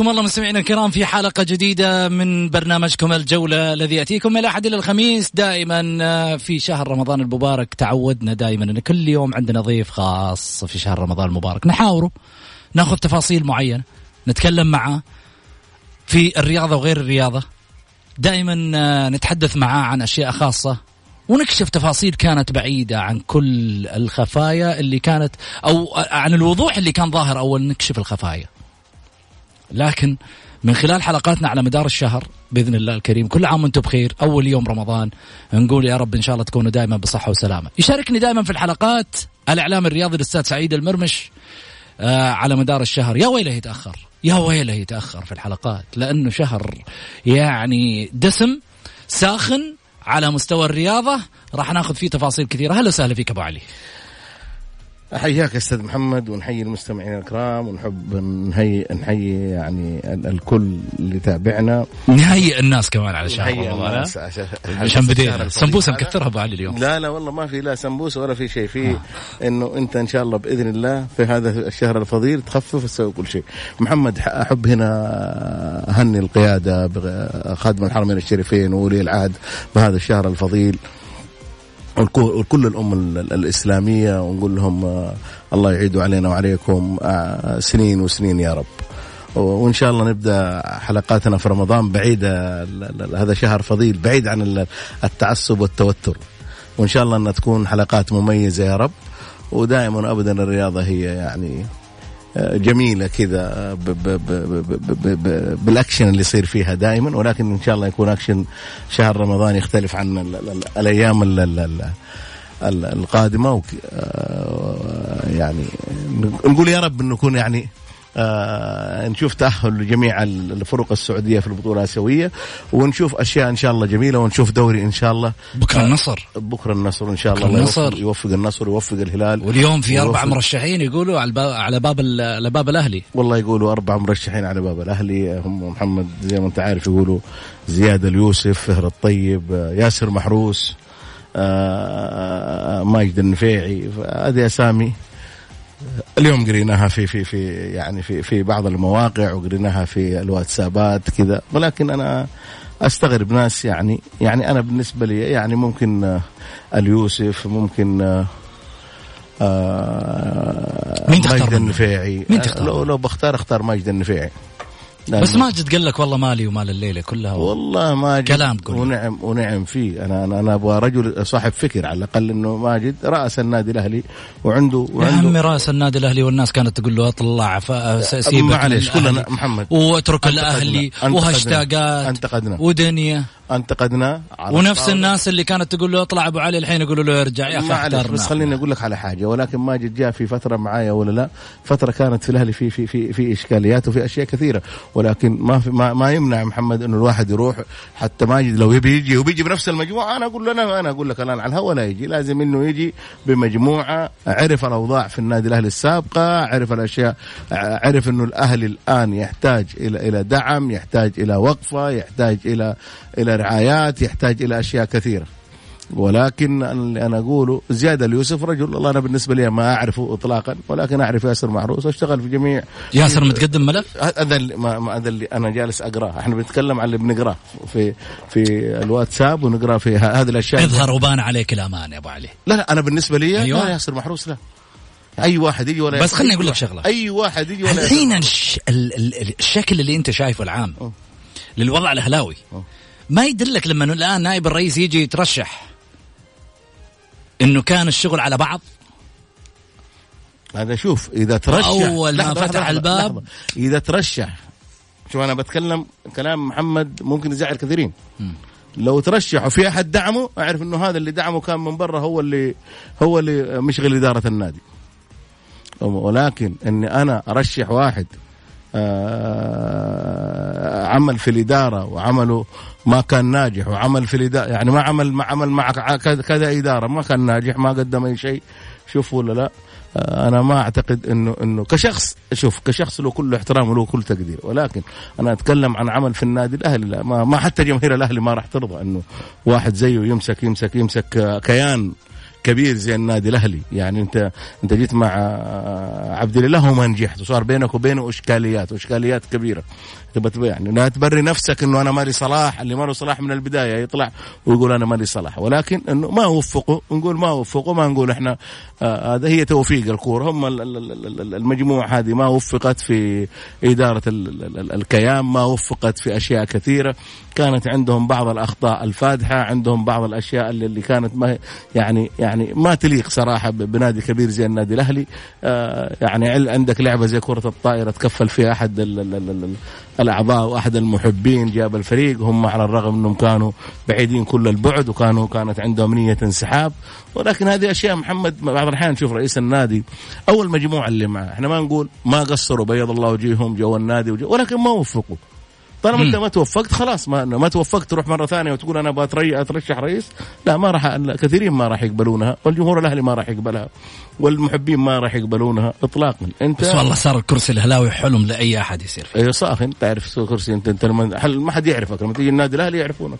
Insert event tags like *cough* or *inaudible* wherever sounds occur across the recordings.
حياكم الله مستمعينا الكرام في حلقة جديدة من برنامجكم الجولة الذي يأتيكم من الأحد إلى الخميس دائما آه، في شهر رمضان المبارك. تعودنا دائما أن كل يوم عندنا ضيف خاص في شهر رمضان المبارك. نحاوره ناخذ تفاصيل معينة نتكلم معه في الرياضة وغير الرياضة. دائما آه، نتحدث معاه عن أشياء خاصة ونكشف تفاصيل كانت بعيدة عن كل الخفايا اللي كانت أو عن الوضوح اللي كان ظاهر أول نكشف الخفايا. لكن من خلال حلقاتنا على مدار الشهر بإذن الله الكريم كل عام وأنتم بخير أول يوم رمضان نقول يا رب إن شاء الله تكونوا دائما بصحة وسلامة. يشاركني دائما في الحلقات الإعلام الرياضي الاستاذ سعيد المرمش آه على مدار الشهر. يا ويله يتاخر يا ويله يتاخر في الحلقات لأنه شهر يعني دسم ساخن على مستوى الرياضة راح ناخذ فيه تفاصيل كثيرة. أهلا وسهلا فيك أبو علي. حياك أستاذ محمد ونحيي المستمعين الكرام ونحب نهي نحيي يعني الكل اللي تابعنا نهيئ الناس كمان على شهر رمضان عشان بدينا. السمبوسه مكثرها أبو علي اليوم. لا لا والله ما في لا سمبوسة ولا في شيء. في آه. إنه أنت إن شاء الله بإذن الله في هذا الشهر الفضيل تخفف وتسوي كل شيء. محمد أحب هنا أهني القيادة خادم الحرمين الشريفين وولي العهد بهذا الشهر الفضيل. وكل الأمة الإسلامية ونقول لهم آه، الله يعيد علينا وعليكم آه، سنين وسنين يا رب. وإن شاء الله نبدأ حلقاتنا في رمضان بعيده هذا شهر فضيل بعيد عن التعصب والتوتر. وإن شاء الله انها تكون حلقات مميزة يا رب. ودائما ابدا الرياضة هي يعني جميلة كذا بالأكشن اللي يصير فيها دائما ولكن إن شاء الله يكون أكشن شهر رمضان يختلف عن الأيام القادمة. يعني نقول يا رب إنه يكون يعني آه نشوف تأهل لجميع الفرق السعودية في البطولة الآسيوية ونشوف أشياء إن شاء الله جميلة ونشوف دوري إن شاء الله. بكرة النصر. بكرة النصر إن شاء الله. الله النصر. يوفق النصر ويوفق الهلال. واليوم في أربع مرشحين يقولوا على باب على باب على باب الأهلي. والله يقولوا أربع مرشحين على باب الأهلي. هم محمد زي ما أنت عارف يقولوا زياد اليوسف فهر الطيب ياسر محروس آه ماجد النفيعي هذه أسامي. اليوم قريناها في في في يعني في في بعض المواقع وقريناها في الواتسابات كذا. ولكن أنا أستغرب ناس يعني يعني أنا بالنسبة لي يعني ممكن آه، اليوسف ممكن آه، آه، مين تختار ماجد النفيعي. مين تختار لو لو بختار اختار ماجد النفيعي. بس ماجد قال لك والله مالي ومال الليلة كلها. والله ماجد كلام قول. ونعم ونعم فيه. أنا أنا, أنا أبغى رجل صاحب فكر على الأقل إنه ماجد رأس النادي الأهلي وعنده وعنده يا عمي رأس النادي الأهلي والناس كانت تقول له اطلع سيبك معلش كلنا محمد. واترك الأهلي وهاشتاجات أنتقدنا. ودنيا. انتقدنا على ونفس الناس اللي كانت تقول له اطلع أبو علي الحين يقولوا له ارجع يا أخي بس خليني أقول لك على حاجة ولكن ماجد جاء في فترة معايا ولا لا فترة كانت في الأهلي في في في في إشكاليات وفي أشياء كثيرة ولكن ما في ما, ما يمنع محمد إنه الواحد يروح حتى ماجد لو يبي يجي وبيجي بنفس المجموعة أنا أقول له أنا أنا أقول لك الآن على الهواء لا يجي لازم إنه يجي بمجموعة عرف الأوضاع في النادي الأهلي السابقة عرف الأشياء عرف إنه الأهلي الآن يحتاج إلى إلى دعم يحتاج إلى وقفة يحتاج إلى إلى رعايات يحتاج إلى أشياء كثيرة. ولكن اللي أنا اقوله زياد اليوسف رجل والله أنا بالنسبة لي ما اعرفه اطلاقا ولكن أعرف ياسر محروس واشتغل في جميع ياسر متقدم ملف؟ هذا اللي ما هذا اللي أنا جالس أقرأه. إحنا بنتكلم عن اللي بنقرأه في في الواتساب ونقرأ في هذه الأشياء. اظهر وبان عليك الامان يا أبو علي. لا لا أنا بالنسبة لي أيوة. لا ياسر محروس لا. أي واحد يجي ولا بس خليني أقول لك شغلة. أي واحد يجي ولا الحين الشكل اللي أنت شايفه العام للوضع الأهلاوي. ما يدلك لما الآن نائب الرئيس يجي يترشح إنه كان الشغل على بعض هذا شوف إذا ترشح أول ما فتح لحظة الباب لحظة. إذا ترشح شوف أنا بتكلم كلام محمد ممكن يزعل كثيرين م. لو ترشح وفي أحد دعمه أعرف إنه هذا اللي دعمه كان من برا هو اللي هو اللي مشغل إدارة النادي ولكن إني أنا أرشح واحد عمل في الإدارة وعمله ما كان ناجح وعمل في الإدارة يعني ما عمل ما عمل مع كذا إدارة ما كان ناجح ما قدم أي شيء شوف ولا لا؟ آه، أنا ما أعتقد انه إنه كشخص شوف كشخص له كل احترام وله كل تقدير ولكن أنا أتكلم عن عمل في النادي الأهلي لا ما, ما حتى جماهير الأهلي ما راح ترضى إنه واحد زيه يمسك يمسك يمسك كيان كبير زي النادي الأهلي. يعني انت أنت جيت مع عبد الله وما نجحت. وصار بينك وبينه إشكاليات وإشكاليات كبيرة. تبى يعني لا تبري نفسك إنه أنا مالي صلاح اللي ماله صلاح من البداية يطلع ويقول أنا مالي صلاح. ولكن إنه ما وفقوا نقول ما وفقوا ما نقول إحنا آه هذا هي توفيق الكورة. هم المجموعة هذه ما وفقت في إدارة الكيان ما وفقت في أشياء كثيرة. كانت عندهم بعض الأخطاء الفادحة عندهم بعض الأشياء اللي كانت ما يعني يعني ما تليق صراحة بنادي كبير زي النادي الأهلي. آه يعني عندك لعبة زي كرة الطائرة تكفل فيها أحد الأعضاء وأحد المحبين جاب الفريق. هم على الرغم إنهم كانوا بعيدين كل البعد وكانوا كانت عندهم نية انسحاب. ولكن هذه أشياء محمد بعض الأحيان نشوف رئيس النادي أو المجموعة اللي معه. إحنا ما نقول ما قصروا بيض الله وجيههم جو النادي وجو ولكن ما وفقوا. طالما انت ما توفقت خلاص ما ما توفقت تروح مرة ثانية وتقول أنا أبغى أترشح رئيس لا ما راح كثيرين ما راح يقبلونها والجمهور الأهلي ما راح يقبلها والمحبين ما راح يقبلونها اطلاقا. انت بس والله صار الكرسي الهلاوي حلم لأي أحد يصير فيه. أيوه ساخن تعرف كرسي انت أنت ما حد يعرفك؟ لما تيجي النادي الأهلي يعرفونك.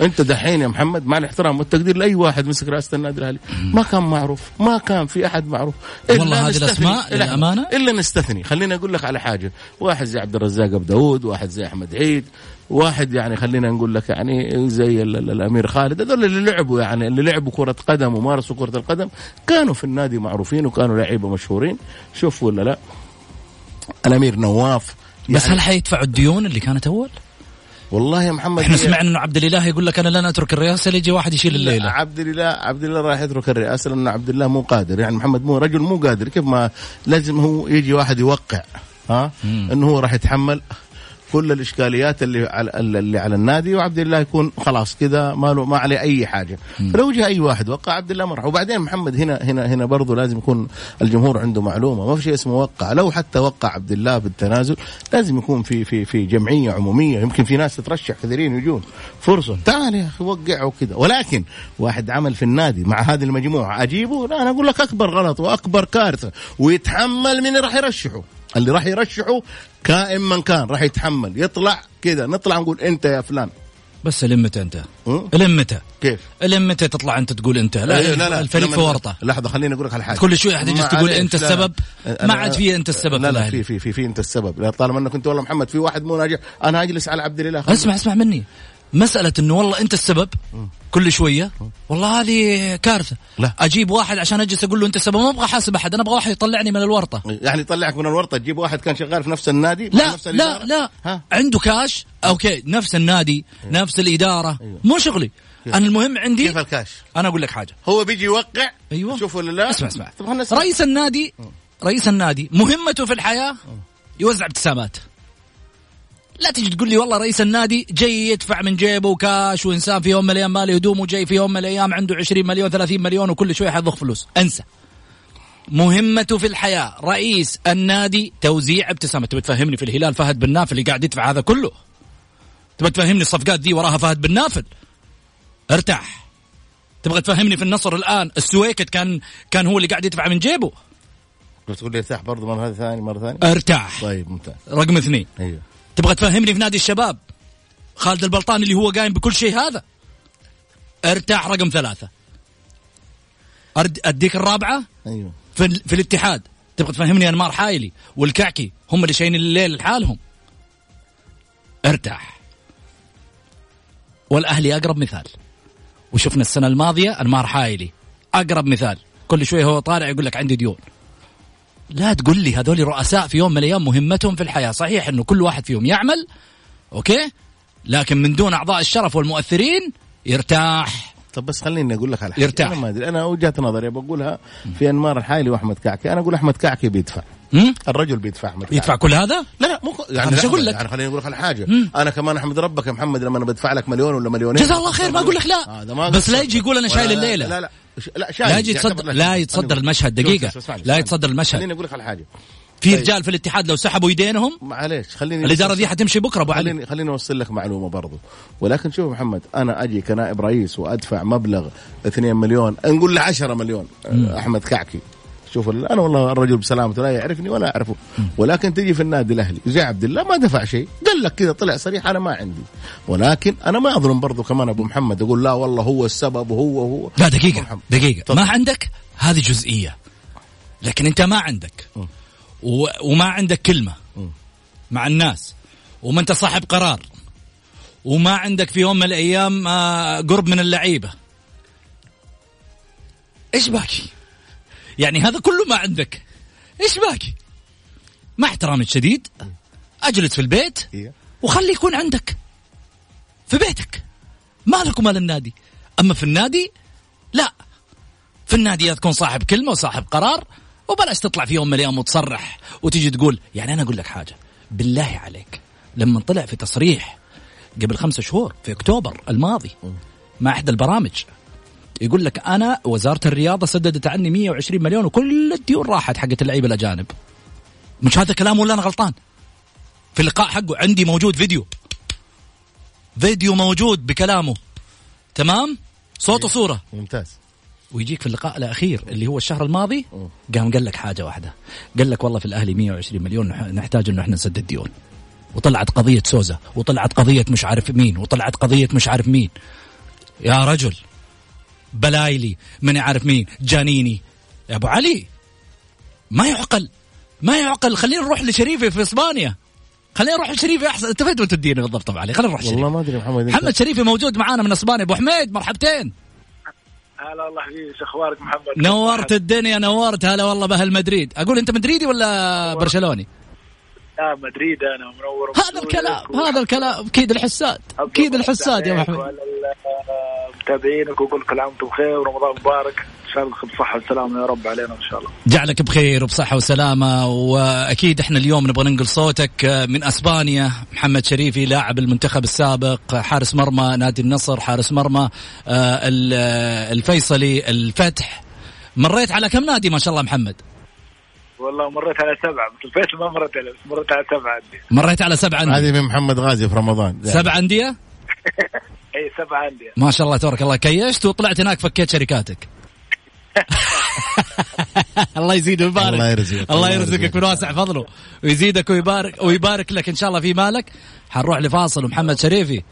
انت دحين يا محمد مع الاحترام والتقدير لأي واحد مسك رئاسه النادي الأهلي. ما كان معروف ما كان في أحد معروف. والله هذه الأسماء للأمانة؟ إلا نستثني. خليني أقول لك على حاجة. واحد زي عبد الرزاق أبو داود واحد زي أحمد عيد واحد يعني خلينا نقول لك يعني زي الأمير خالد. هذول اللي لعبوا يعني اللي لعبوا كرة قدم ومارسوا كرة القدم كانوا في النادي معروفين وكانوا لعيبة مشهورين. شوف ولا لا. الأمير نواف يعني بس هل حيدفعوا الديون اللي كانت أول؟ والله يا محمد إحنا سمعنا إنه عبد الإله يقول لك أنا لن أترك الرئاسة ليجي واحد يشيل الليلة. عبد الاله عبد الله راح يترك الرئاسة لأن عبد الله مو قادر. يعني محمد مو رجل مو قادر. كيف ما لازم هو يجي واحد يوقع ها؟ إنه هو راح يتحمل. كل الإشكاليات اللي على اللي على النادي وعبد الله يكون خلاص كذا ما له ما عليه أي حاجة. فلو جاء أي واحد وقع عبد الله مرح وبعدين محمد هنا هنا هنا برضه لازم يكون الجمهور عنده معلومة. ما في شيء اسمه وقع. لو حتى وقع عبد الله بالتنازل لازم يكون في في في جمعية عمومية. يمكن في ناس تترشح كثيرين يجون. فرصة. تعال يا أخي وقع وكذا. ولكن واحد عمل في النادي مع هذه المجموعة أجيبه؟ لا أنا أقول لك أكبر غلط وأكبر كارثة ويتحمل من راح يرشحه. اللي راح يرشحه كائن من كان راح يتحمل. يطلع كذا نطلع نقول أنت يا فلان. بس الين متى أنت؟ الين متى؟ كيف؟ الين متى تطلع أنت تقول أنت؟ لا إيه، لا, لا الفريق في ورطة. لحظة خليني أقول لك على حاجة. كل شوي أحد يجي تقول أنت السبب؟ ما عاد في أنت السبب لا لا في في في في أنت السبب. لا طالما أنك أنت والله محمد في واحد مو ناجح أنا أجلس على عبد الإله. اسمع اسمع مني. مسألة إنه والله أنت السبب كل شوية. والله هذه كارثة. لا. أجيب واحد عشان أجلس أقول له أنت السبب ما أبغى أحاسب أحد أنا أبغى واحد يطلعني من الورطة. يعني يطلعك من الورطة تجيب واحد كان شغال في نفس النادي لا نفس لا لا. ها؟ عنده كاش؟ okay نفس النادي أيوه. نفس الإدارة. أيوه. مو شغلي. أيوه. أنا المهم عندي كيف الكاش؟ أنا أقول لك حاجة. هو بيجي يوقع؟ أيوه. شوف ولا لا؟ اسمع اسمع. رئيس النادي رئيس النادي مهمته في الحياة يوزع ابتسامات. لا تجي تقول لي والله رئيس النادي جاي يدفع من جيبه كاش وانسان في يوم من الأيام ماله هدوم وجاي في يوم من الأيام عنده 20 مليون 30 مليون وكل شوي حيضخ فلوس. انسى. مهمته في الحياة. رئيس النادي توزيع ابتسامة. تبي تفهمني في الهلال فهد بن نافل اللي قاعد يدفع هذا كله؟ تبغى تفهمني الصفقات دي وراها فهد بن نافل؟ ارتاح. تبغى تفهمني في النصر الآن؟ السويكت كان كان هو اللي قاعد يدفع من جيبه. تقول لي ارتاح برضه مرة ثانية مرة ثانية. ارتاح. طيب ممتاز. رقم اثنين. أيوه. تبغى تفهمني في نادي الشباب؟ خالد البلطاني اللي هو قايم بكل شيء هذا. ارتاح رقم ثلاثة. أديك الرابعة؟ أيوه. في, في الاتحاد. تبغى تفهمني انمار حايلي؟ والكعكي هم اللي شايلين الليل لحالهم. ارتاح. والأهلي أقرب مثال. وشفنا السنة الماضية انمار حايلي. أقرب مثال. كل شوي هو طالع يقول لك عندي ديون. لا تقول لي هذول رؤساء في يوم من الأيام مهمتهم في الحياة. صحيح إنه كل واحد فيهم يعمل أوكي؟ لكن من دون أعضاء الشرف والمؤثرين يرتاح. طب بس خليني أقول لك على حاجة. يرتاح. أنا ما أدري أنا وجهة نظري بقولها في أنمار الحايلي وأحمد كعكي. أنا أقول أحمد كعكي بيدفع؟ الرجل بيدفع كعكي. يدفع كل هذا؟ لا لا مو يعني إيش أقول لك؟ يعني خليني أقول لك على حاجة مم. أنا كمان أحمد ربك يا محمد لما أنا بدفع لك مليون ولا مليونين. جزاه الله خير ما أقول لك لا. آه بس لا يجي يقول أنا شايل الليلة. لا لا لا شايل لا يجي يتصدر لا يتصدر المشهد دقيقة. لا يتصدر المشهد. خليني أقول لك على حاجة في طيب. رجال في الاتحاد لو سحبوا يدينهم؟ معليش خليني الإدارة دي حتمشي بكرة أبو علي. خليني خليني أوصل لك معلومة برضو. ولكن شوف محمد أنا أجي كنائب رئيس وأدفع مبلغ 2 مليون نقول له 10 مليون مم. أحمد كعكي. شوف أنا والله الرجل بسلامته لا يعرفني ولا أعرفه. ولكن تجي في النادي الأهلي زي عبد الله ما دفع شيء. قال لك كذا طلع صريح أنا ما عندي. ولكن أنا ما أظلم برضه كمان أبو محمد أقول لا والله هو السبب وهو هو. لا دقيقة دقيقة. طبعا. ما عندك؟ هذه جزئية. لكن أنت ما عندك. و... وما عندك كلمة. مع الناس. وما أنت صاحب قرار. وما عندك في يوم من الأيام آه، قرب من اللعيبة. إيش باكي يعني هذا كله ما عندك. إيش باكي مع احترامي الشديد أجلس في البيت إيه. وخلي يكون عندك. في بيتك. مالك ومال النادي أما في النادي لا. في النادي يا تكون صاحب كلمة وصاحب قرار وبلاش تطلع في يوم من الأيام وتصرح وتجي تقول يعني أنا أقول لك حاجة. بالله عليك لما طلع في تصريح قبل خمسة شهور في أكتوبر الماضي مع إحدى البرامج يقول لك أنا وزارة الرياضة سددت عني 120 مليون وكل الديون راحت حقت اللعيبة الأجانب. مش هذا كلام ولا أنا غلطان؟ في اللقاء حقه عندي موجود فيديو. فيديو موجود بكلامه. تمام؟ صوت وصورة. ممتاز. ويجيك في اللقاء الأخير اللي هو الشهر الماضي قام قال لك حاجة واحدة. قال لك والله في الأهلي 120 مليون نحتاج إنه إحنا نسدد ديون. وطلعت قضية سوزا وطلعت قضية مش عارف مين وطلعت قضية مش عارف مين. يا رجل. بلايلي ماني عارف مين؟ جانيني. يا أبو علي ما يعقل ما يعقل. خلينا نروح لشريفي في إسبانيا. خلينا نروح لشريفي أحسن. انت فين تديني بالضبط ابو علي. خلينا نروح والله ما أدري محمد محمد شريفي موجود معانا من إسبانيا. أبو حميد مرحبتين. هلا والله حبيبي إيش أخبارك محمد؟ نورت الدنيا نورت. هلا والله بأهل مدريد. أقول أنت مدريدي ولا برشلوني؟ لا مدريد أنا منور. هذا الكلام هذا الكلام. أكيد الحساد أكيد الحساد يا محمد متابعينك وكل كل عام وأنتم بخير ورمضان مبارك. إن شاء الله بصحة وسلامة يا رب علينا ان شاء الله. جعلك بخير وبصحة وسلامة. وأكيد إحنا اليوم نبغى ننقل صوتك من أسبانيا. محمد شريفي لاعب المنتخب السابق. حارس مرمى نادي النصر حارس مرمى آه، الفيصلي الفتح. مريت على كم نادي ما شاء الله محمد؟ والله مريت على سبعة. الفيصل ما مريت على مريت على سبعة أندية مريت على سبعة أندية هذه من محمد غازي في رمضان. سبع أندية؟ *laughs* اي سبع أندية. ما شاء الله تبارك الله. كيشت وطلعت هناك فكيت شركاتك. *laughs* الله يزيد ويبارك. الله يرزقك. الله يرزقك من واسع فضله. ويزيدك ويبارك ويبارك لك إن شاء الله في مالك. حنروح لفاصل. ومحمد شريفي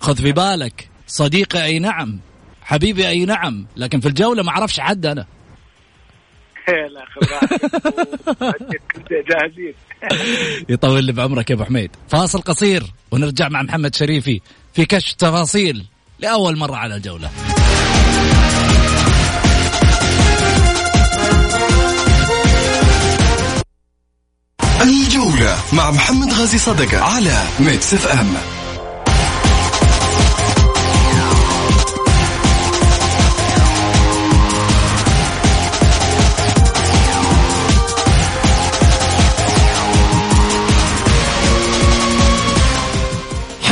خذ في بالك. صديقي أي نعم. حبيبي أي نعم. لكن في الجولة ما أعرفش حد أنا. *laughs* لا جاهزين. *laughs* يطول لي بعمرك يا أبو حميد. فاصل قصير. ونرجع مع محمد شريفي. في كشف تفاصيل لأول مرة على الجولة. الجولة مع محمد غازي صدقة على Mix FM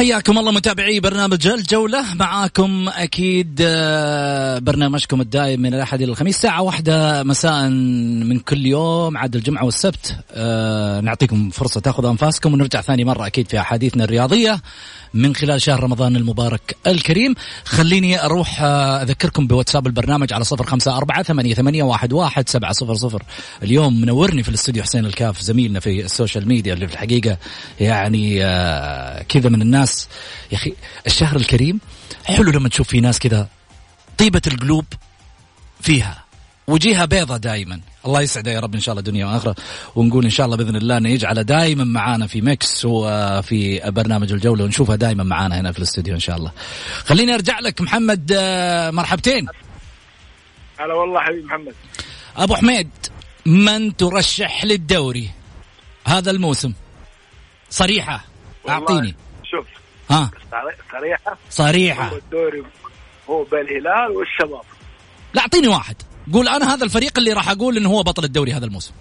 حياكم الله متابعي برنامج الجولة. معاكم أكيد آه، برنامجكم الدائم من الأحد إلى الخميس ساعة واحدة مساء من كل يوم عاد الجمعة والسبت. آه، نعطيكم فرصة تأخذ أنفاسكم ونرجع ثاني مرة أكيد في أحاديثنا الرياضية. من خلال شهر رمضان المبارك الكريم. خليني أروح آه، أذكركم بواتساب البرنامج على صفر خمسة أربعة ثمانية, ثمانية واحد, واحد سبعة صفر صفر. اليوم منورني في الاستوديو حسين الكاف زميلنا في السوشيال ميديا اللي في الحقيقة يعني آه، كذا من الناس. يا أخي الشهر الكريم حلو لما تشوف في ناس كذا طيبة القلوب فيها وجيها بيضة دائما الله يسعده يا رب إن شاء الله دنيا وآخرة ونقول إن شاء الله بإذن الله إنه يجعله دائما معانا في ميكس وفي برنامج الجولة ونشوفها دائما معانا هنا في الاستوديو إن شاء الله. خليني أرجع لك محمد آه، مرحبتين. هلا والله حبيبي محمد. أبو حميد من ترشح للدوري هذا الموسم؟ صريحة أعطيني. شوف ها صريحة صريحة هو الدوري هو بالهلال والشباب لا أعطيني واحد قول أنا هذا الفريق اللي راح أقول إنه هو بطل الدوري هذا الموسم.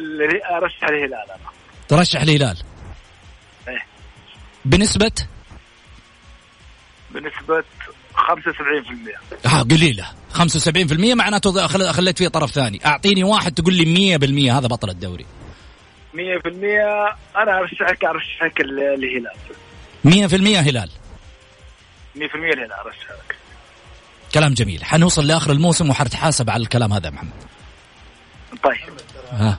اللي أرشح الهلال أنا. ترشح الهلال إيه. بنسبة؟ بنسبة 75% آه قليلة. 75% معناته خليت فيه طرف ثاني. أعطيني واحد تقول لي 100% هذا بطل الدوري. 100% أنا ارشحك أرشحك الهلال 100% هلال. 100% الهلال أرشحك. كلام جميل. حنوصل لآخر الموسم وحنتحاسب على الكلام هذا يا محمد. طيب. ها.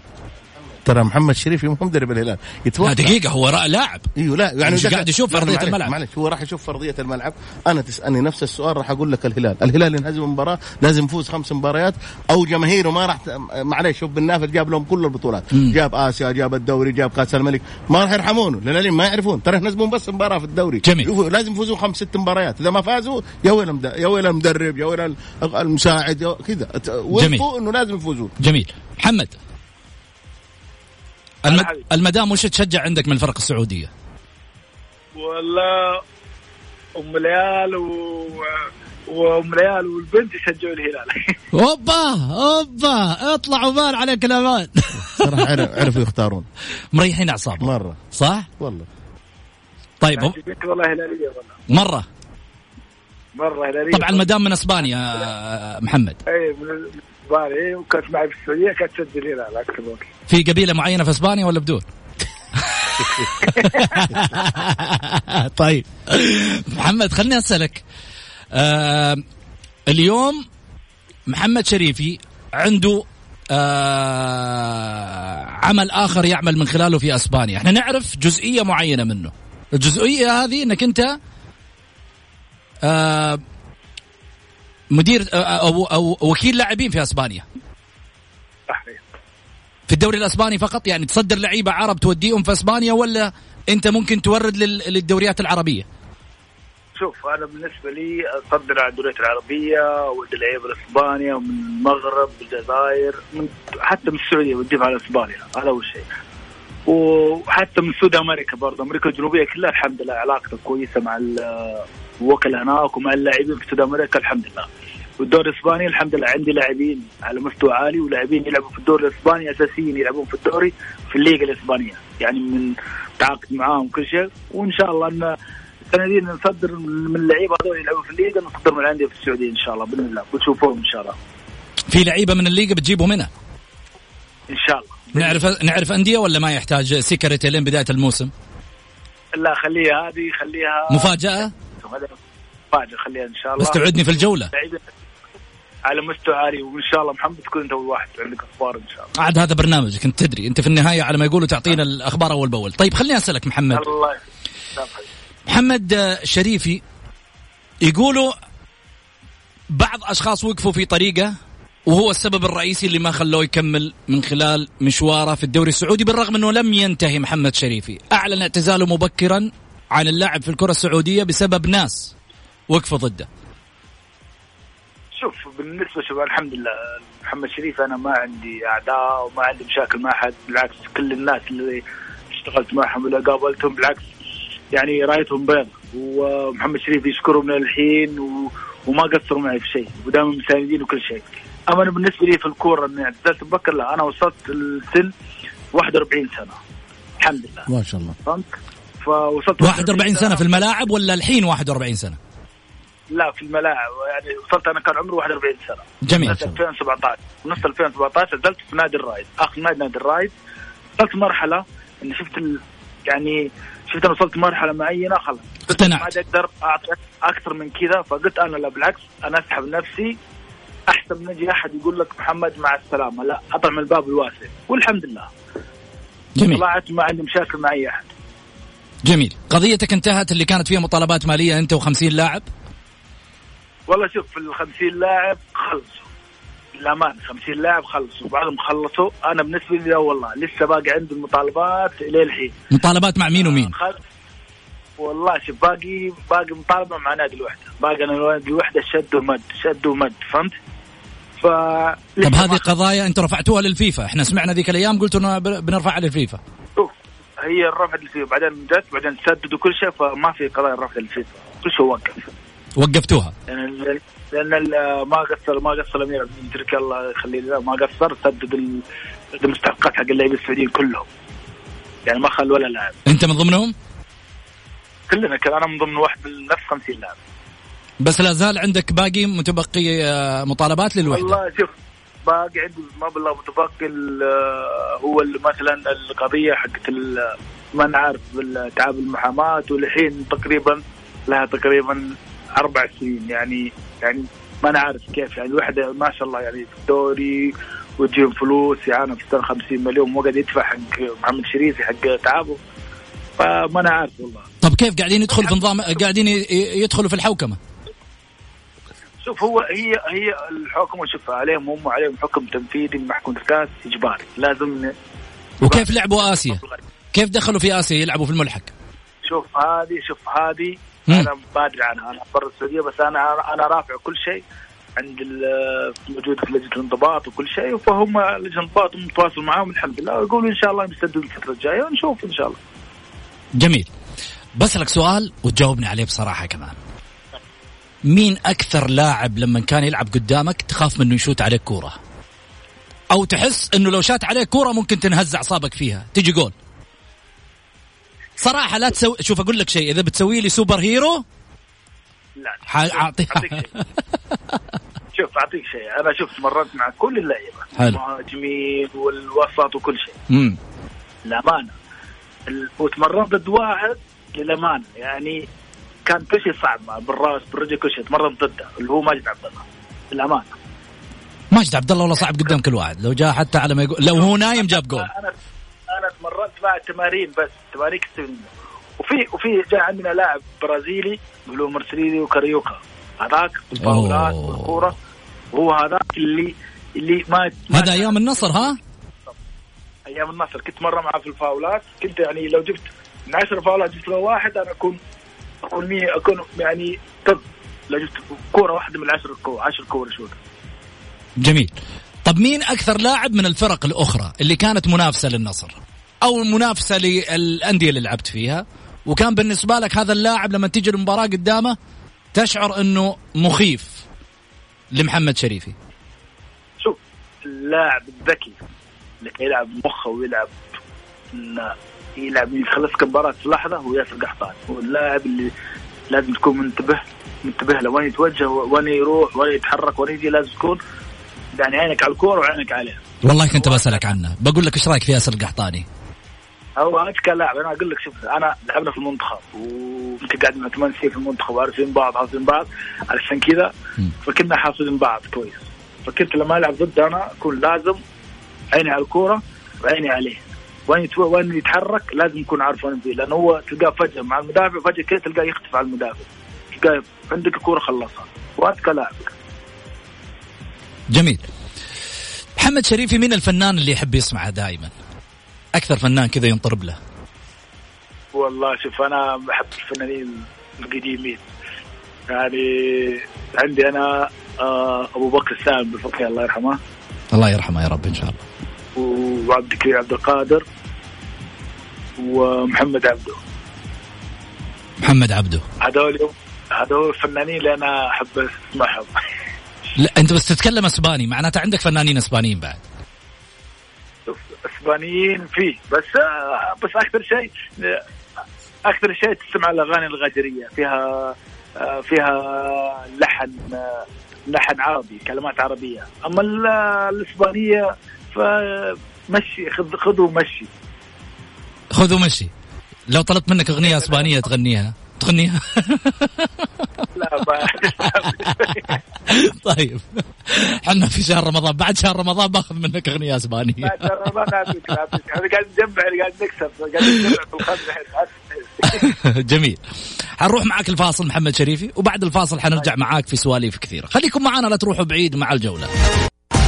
ترى محمد شريف مو مدرب الهلال. لا يتوقع دقيقة هو لاعب. أيوه لا يعني مش قاعد يشوف لا، أرضية معلش- الملعب. معلش هو راح يشوف ارضيه الملعب. أنا تسالني نفس السؤال راح أقول لك الهلال. الهلال ينهزم مباراة لازم يفوز خمس مباريات أو جماهيره ما راح معلش شوف بن نافل جاب لهم كل البطولات. مم. جاب آسيا جاب الدوري جاب كأس الملك. ما راح يرحمونه للعلم ما يعرفون. ترى ينهزمون بس مباراة في الدوري. جميل. لازم يفوزون خمس ست مباريات. إذا ما فازوا يا ويل يا ويل المدرب يا ويل ال- المساعد كذا. وقفوا إنه لازم يفوزون. جميل. محمد. الم... المدام وش تشجع عندك من الفرق السعودية؟ ولا أم ليال و... وأم ليال والبنت يشجعوا الهلال. *laughs* أوبا أوبا اطلعوا بال على كلامات صراحة عرف- عرفوا يختارون. *laughs* مريحين أعصابهم. مرة. صح؟ والله. طيب هم- والله هلالية والله. مرة. مرة هلالية. طبعا المدام من إسبانيا آه، محمد. اي من الاسباني وكانت معي في السعودية كانت تشجع الهلال أكثر وقت في قبيلة معينة في إسبانيا ولا بدون؟ *laughs* طيب محمد خليني أسألك آه اليوم محمد شريفي عنده آه عمل آخر يعمل من خلاله في إسبانيا، إحنا نعرف جزئية معينة منه. الجزئية هذه إنك أنت آه مدير آه، أو أو وكيل لاعبين في أسبانيا. صحيح في الدوري الأسباني فقط يعني تصدر لعيبة عرب توديهم في أسبانيا ولا أنت ممكن تورد لل- للدوريات العربية؟ شوف أنا بالنسبة لي أصدر على الدوريات العربية ودي لعيبة لأسبانيا ومن المغرب الجزائر من حتى من السعودية وديهم على أسبانيا هذا أول شيء وحتى من سود أمريكا برضه أمريكا الجنوبية كلها الحمد لله علاقتها كويسة مع الوكلاء هناك ومع اللاعبين في سود أمريكا الحمد لله. والدوري الإسباني الحمد لله عندي لاعبين على مستوى عالي ولاعبين يلعبوا في الدوري الإسباني أساسيين يلعبون في الدوري في الليغا الإسبانية. يعني من تعاقد معاهم كل شيء وإن شاء الله إن السنة دي نصدر من اللعيبة هذول يلعبوا في الليغا نصدر من الأندية في السعودية إن شاء الله بإذن الله. بتشوفوهم إن شاء الله. في لعيبة من الليغا بتجيبهم هنا؟ إن شاء الله. نعرف نعرف أندية ولا ما يحتاج سيكرتي لين بداية الموسم؟ لا خليها هذه خليها مفاجأة؟ هذا خليها إن شاء الله. بس توعدني في الجولة. على مستوى عالي وإن شاء الله محمد تكون أنت أول واحد عندك أخبار إن شاء الله. عاد هذا برنامجك أنت تدري. أنت في النهاية على ما يقولوا تعطينا الأخبار أول بأول. طيب خليني أسألك محمد. الله. محمد شريفي يقولوا بعض أشخاص وقفوا في طريقه وهو السبب الرئيسي اللي ما خلوه يكمل من خلال مشواره في الدوري السعودي بالرغم إنه لم ينتهي محمد شريفي. أعلن اعتزاله مبكرا عن اللعب في الكرة السعودية بسبب ناس وقفوا ضده. شوف بالنسبة شوف الحمد لله محمد شريف أنا ما عندي أعداء وما عندي مشاكل مع أحد بالعكس كل الناس اللي اشتغلت معهم اللي قابلتهم بالعكس يعني رأيتهم بيض. ومحمد شريف يشكرهم من الحين و... وما قصروا معي في شيء ودائما مساندين وكل شيء. أما أنا بالنسبة لي في الكورة إني اعتزلت مبكر لا أنا وصلت السن 41 سنة. الحمد لله ما شاء الله. فهمت؟ فوصلت 41 سنة في الملاعب ولا الحين 41 سنة؟ لا في الملاعب. يعني وصلت أنا كان عمري 41 سنة. جميل. سنه 2017 نص 2017 نزلت في نادي الرايد آخر نادي نادي الرايد وصلت مرحلة إني شفت ال... يعني شفت أنا وصلت مرحلة معينة خلاص. ما اقتنعت. عاد أقدر أعطي أكثر من كذا فقلت أنا لا بالعكس أنا أسحب نفسي. أحسن من يجي أحد يقول لك محمد مع السلامة لا اطلع من الباب الواسع. والحمد لله. جميل. طلعت ما عندي مشاكل مع اي أحد. جميل. قضيتك انتهت اللي كانت فيها مطالبات مالية أنت و50 لاعب؟ والله شوف في ال 50 لاعب خلصوا. للأمان 50 لاعب خلصوا. بعضهم خلصوا. أنا بالنسبة لي والله لسه باقي عندي المطالبات إلى الحين. مطالبات مع مين ومين. والله شوف باقي باقي مطالبة مع نادي الوحدة. باقي أنا نادي الوحدة شد ومد شد ومد فهمت؟ ف طب هذه قضايا أنتم رفعتوها للفيفا. إحنا سمعنا ذيك الأيام قلتوا بنرفعها للفيفا. هي الرفع اللي فيه. بعدين جت بعدين سددوا كل شيء فما في قضايا الرفع اللي فيه. كل شيء وقف. وقفتوها؟ لأن لأن ال- ما قصر ما قصر الامير عبد المترك الله يخليه ما قصر سدد ال- المستحقات حق اللاعبين السعوديين كلهم. يعني ما خل ولا لاعب. أنت من ضمنهم؟ كلنا كان أنا من ضمن واحد من نفس 50 لاعب. بس لا زال عندك باقي متبقي آه، مطالبات للوحدة. والله شوف باقي عندي بالله متبقي هو ال- مثلا القضية حقت ما عارف بالتعامل المحاماة والحين تقريبا لها تقريبا أربع سنين. يعني يعني ما أنا عارف كيف. يعني الوحدة ما شاء الله يعني في الدوري وتجيهم فلوس اعانه في السنة 50 مليون وقاعد يدفع حق محمد شريفي حق تعبه. فما أنا عارف والله. طب كيف قاعدين يدخلوا في نظام قاعدين يدخلوا في الحوكمة؟ شوف هو هي هي الحكم شوف عليهم هم عليهم حكم تنفيذي من محكمة الكاس إجباري. لازم وكيف لعبوا آسيا؟ كيف دخلوا في آسيا يلعبوا في الملحق؟ شوف هذه شوف هذه. أنا ما ادري عنها. أنا برا السعودية بس أنا أنا رافع كل شيء عند موجود في لجنة الانضباط وكل شيء فهم لجنة الانضباط متواصل معاهم الحمد لله ويقولوا إن شاء الله يسددوا الفترة الجاية ونشوف إن شاء الله. جميل. بسألك سؤال وتجاوبني عليه بصراحة كمان. مين أكثر لاعب لما كان يلعب قدامك تخاف منه يشوت عليك كورة؟ أو تحس أنه لو شات عليك كورة ممكن تنهز أعصابك فيها. تجي جول. صراحة لا تسوي شوف أقول لك شيء إذا بتسوي لي super hero لا شيء. *laughs* شوف أعطيك شيء. أنا شوف مررت مع كل اللعيبة. المهاجمين والوسط وكل شيء. مم. الأمانة. ال- وتمرنت ضد واحد للأمانة. يعني كان كل شيء صعب معه بالراس بالرجل كل شيء تمرنت ضده اللي هو ماجد عبد الله الامانه ماجد عبد الله والله صعب قدام كل واحد. لو جاء حتى على ما يقول لو هو نايم جاب جول. أنا أنا تمرنت مع تمارين بس تمارين كثير وفي وفي جاء عندنا لاعب برازيلي يقولوا مرسليني وكاريوكا. هذاك الفاولات أوه. والكوره هو هذاك اللي اللي ما ما- هذا أيام النصر ها؟ أيام النصر. كنت مرة معاه في الفاولات. كنت يعني لو جبت من 10 فاولات جبت له واحد أنا أكون اكون أكون يعني طب لو جبت كورة واحدة من العشر كور 10 كور شوت جميل. طب مين أكثر لاعب من الفرق الأخرى اللي كانت منافسة للنصر؟ أو منافسة للأندية اللي لعبت فيها؟ وكان بالنسبة لك هذا اللاعب لما تيجي المباراة قدامه تشعر إنه مخيف لمحمد شريفي. شوف اللاعب الذكي اللي يلعب مخه ويلعب يلعب يخلصك المباراة في لحظة هو ياسر قحطان. هو اللاعب اللي لازم تكون منتبه منتبه له. وين يتوجه؟ وين يروح؟ وين يتحرك؟ وين يجي؟ لازم تكون يعني عينك على الكورة وعينك عليه. والله كنت بسألك عنه. بقول لك إيش رأيك في ياسر القحطاني؟ هو انت كلاعب أنا أقول لك شوف أنا لعبنا في المنتخب ويمكن قعدنا ثمان سنين في المنتخب وعارفين بعض حافظين بعض علشان كذا. فكنا حافظين بعض كويس. فكنت لما ألعب ضده أنا أكون لازم عيني على الكورة وعيني عليه. وين يتو... وين يتحرك لازم يكون عارف وين فيه لأنه هو تلقاه فجأة مع المدافع فجأة كذا تلقاه يختفي على المدافع. تلقاه عندك الكورة خلصها. وانت كلاعب جميل. محمد شريفي مين الفنان اللي يحب يسمعه دائما؟ أكثر فنان كذا ينطرب له. والله شوف أنا بحب الفنانين القديمين. يعني عندي أنا آه أبو بكر السالم بالفقيه الله يرحمه. الله يرحمه يا رب إن شاء الله. وعبد الكريم عبد القادر ومحمد عبده. محمد عبده. هذول هذول الفنانين اللي أنا أحب أسمعهم. لا أنت بس تتكلم إسباني معناته عندك فنانين إسبانيين بعد. إسبانيين فيه بس بس أكثر شيء أكثر شيء تسمع الأغاني الغادريه فيها فيها لحن لحن عربي كلمات عربية. أما ال- الإسبانية فمشي خذ خذوا مشي خذوا مشي لو طلبت منك أغنية أسبانية تغنيها. تغنيها. *laughs* لا *laughs* طيب. إحنا في شهر رمضان. بعد شهر رمضان باخذ منك أغنية أسبانية. نعطيك نعطيك إحنا قاعد نجمع قاعد نكسب قاعد نجمع في *laughs* جميل. حنروح معك الفاصل محمد شريفي وبعد الفاصل حنرجع معاك في سواليف كثيرة. خليكم معنا لا تروحوا بعيد مع الجولة.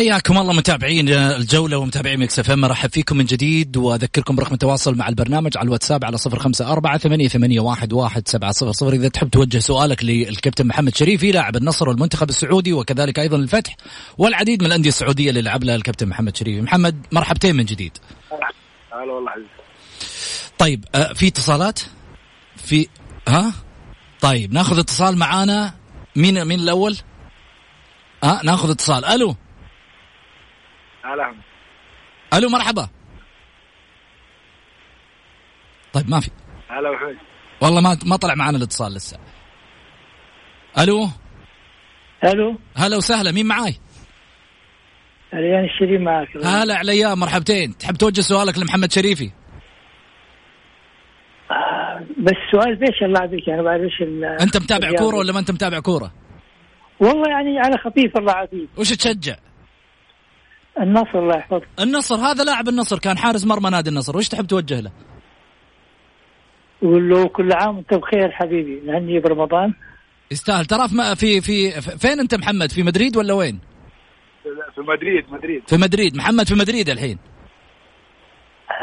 حياكم الله متابعين الجولة ومتابعين ميكس اف ام. مرحب فيكم من جديد وأذكركم برقم التواصل مع البرنامج على الواتساب على صفر خمسة أربعة ثمانية, ثمانية واحد, واحد سبعة صفر صفر. إذا تحب توجه سؤالك للكابتن محمد شريفي لاعب النصر والمنتخب السعودي وكذلك أيضا الفتح والعديد من الأندية السعودية اللي لعب لها الكابتن محمد شريفي. محمد مرحبتين من جديد. هلا والله حبيبي طيب آه في اتصالات؟ في ها؟ طيب ناخذ اتصال معانا. مين مين الأول؟ ها ناخذ اتصال. ألو؟ هلا. ألو مرحبا. طيب ما في. هلا وحمد والله ما ما طلع معنا الاتصال لسه. ألو؟ ألو؟ هلا وسهلا مين معاي؟ عليان الشريف معك هلا عليان مرحبتين. تحب توجه سؤالك لمحمد شريفي؟ آه، بس سؤال بيش الله بيك أنا بعرف إيش أنت متابع. كورة ولا ما أنت متابع كورة؟ والله يعني على خفيف الله عافيك. وش تشجع؟ النصر الله يحفظك. النصر هذا لاعب النصر كان حارس مرمى نادي النصر وش تحب توجه له؟ يقول له كل عام وانت بخير حبيبي نهني برمضان يستاهل. ترى في في في فين أنت محمد؟ في مدريد ولا وين؟ في مدريد مدريد. في مدريد. محمد في مدريد الحين.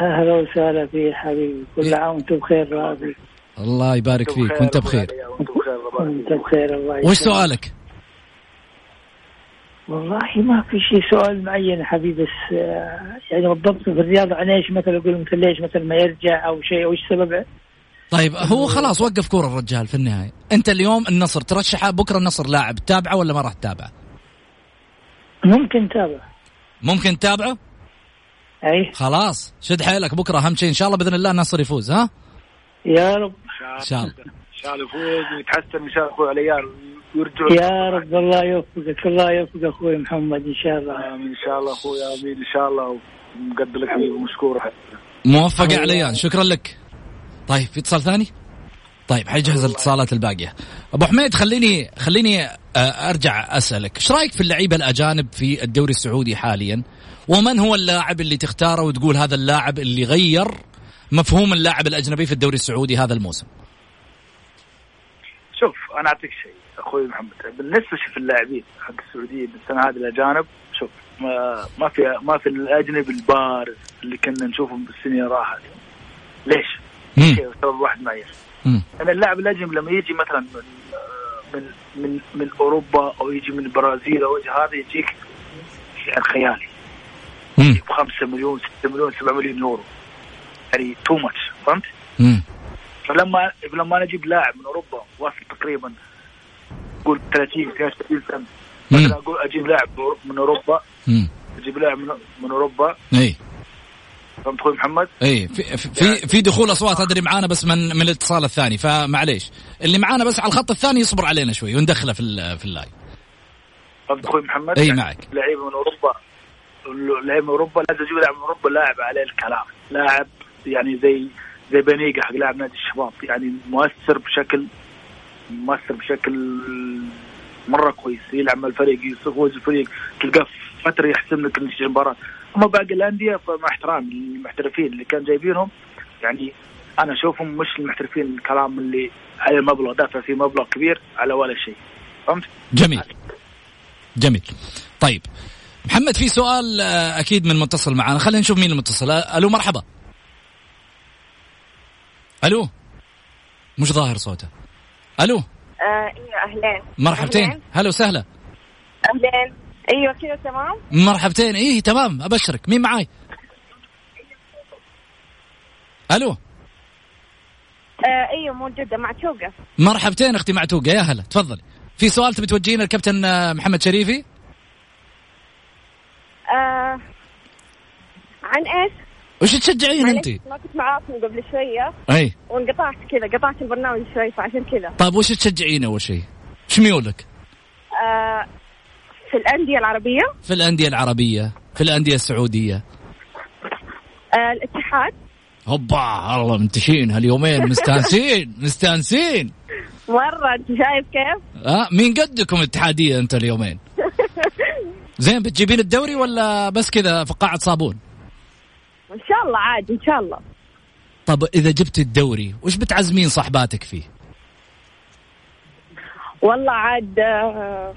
أهلا وسهلا فيك حبيبي. كل عام وانت بخير راضي الله يبارك فيك. وانت بخير. وانت بخير الله يبارك وش. سؤالك؟ والله ما في شيء. سؤال معين يا حبيبي بس آه، يعني بالضبط في الرياضة عن إيش مثلا أقول مثلا ليش مثلا ما يرجع أو شيء؟ أو إيش سبب؟ طيب هو خلاص وقف كورة الرجال في النهاية. أنت اليوم النصر ترشحه بكرة النصر لاعب تتابعه ولا ما راح تتابعه؟ ممكن تابع ممكن تتابعه؟ أي. خلاص شد حيلك بكرة أهم شيء إن شاء الله بإذن الله النصر يفوز ها؟ يا رب. إن شاء الله. إن شاء الله يفوز ويتحسن إن شاء الله أخوي عليان ويرجع يا رب الله يوفقك الله يوفقك أخوي محمد إن شاء الله. آمين إن شاء الله أخوي آمين إن شاء الله. ومقدر لك حبيبي ومشكور موفق يا عليان شكرا لك. طيب في اتصال ثاني؟ طيب حيجهز الاتصالات الباقية. أبو حميد خليني خليني آه، أرجع أسألك. إيش رأيك في اللعيبة الأجانب في الدوري السعودي حاليا؟ ومن هو اللاعب اللي تختاره وتقول هذا اللاعب اللي غير مفهوم اللاعب الأجنبي في الدوري السعودي هذا الموسم؟ شوف أنا أعطيك شيء. أخوي محمد بالنسبة شوف اللاعبين حق السعوديين السنة هذه الأجانب شوف ما ما في ما في الأجنبي البارز اللي كنا نشوفه بالسنين راحت ليش؟ سبب واحد معين. أنا اللاعب الأجنبي لما يجي مثلا من من من, من أوروبا أو يجي من البرازيل أو يجي هذا يجيك سعر خيالي. ب 5 مليون 6 مليون 7 مليون يورو يعني تو ماتش فهمت؟ فلما لما أنا أجيب لاعب من أوروبا واصل تقريبا قول 30 33 سنه. مثلا أقول أجيب لاعب من أوروبا. مم. أجيب لاعب من, من أوروبا. إي. فهمت أخوي محمد؟ إي. في في في دخول أصوات أدري معانا بس من من الاتصال الثاني فمعليش. اللي معانا بس على الخط الثاني يصبر علينا شوي وندخله في في ال live. فهمت أخوي محمد؟ إي يعني معك. لعيبه من أوروبا. لعيبه من أوروبا. لازم أجيب لاعب من أوروبا لاعب عليه الكلام. لاعب يعني زي زي بانيجا حق لاعب نادي الشباب. يعني مؤثر بشكل مؤثر بشكل مرة كويس. يلعب مع الفريق يفوز الفريق تلقاه فترة يحسم لك نتيجه المباراه أما باقي الأندية فمع احترامي للمحترفين اللي كان جايبينهم يعني أنا أشوفهم مش المحترفين الكلام اللي على مبلغ دافع فيه مبلغ كبير على ولا شيء. فهمت؟ جميل. جميل. طيب محمد في سؤال آه، أكيد من متصل معنا خلينا نشوف مين المتصل. آه، ألو مرحبا. ألو؟ مش ظاهر صوته. ألو. آه أيوه أهلين. مرحبتين. هلا وسهلا. أهلين. أيوه كذا تمام؟ مرحبتين. إيه تمام. أبشرك. مين معاي؟ ألو. آه أيوه موجودة معتوقه مرحبتين أختي معتوقه يا هلا. تفضلي. في سؤال تبي توجهينه الكابتن آه، محمد شريفي؟ آه عن إيش؟ وش تشجعين أنت؟ ما كنت معاكم قبل شوية. أي. وانقطعت كذا قطعت البرنامج شوي فعشان كذا. طيب وش تشجعين أول شيء؟ إيش ميولك؟ آه في الأندية العربية. في الأندية العربية في الأندية السعودية. آه الاتحاد. هوبا الله منتشين هاليومين مستانسين *laughs* مستانسين. مرة أنت شايف كيف؟ ها مين قدكم اتحادية أنت اليومين؟ *laughs* زين بتجيبين الدوري ولا بس كذا فقاعة صابون؟ شاء الله عادي إن شاء الله. طب إذا جبت الدوري وش بتعزمين صاحباتك فيه؟ والله عاد آه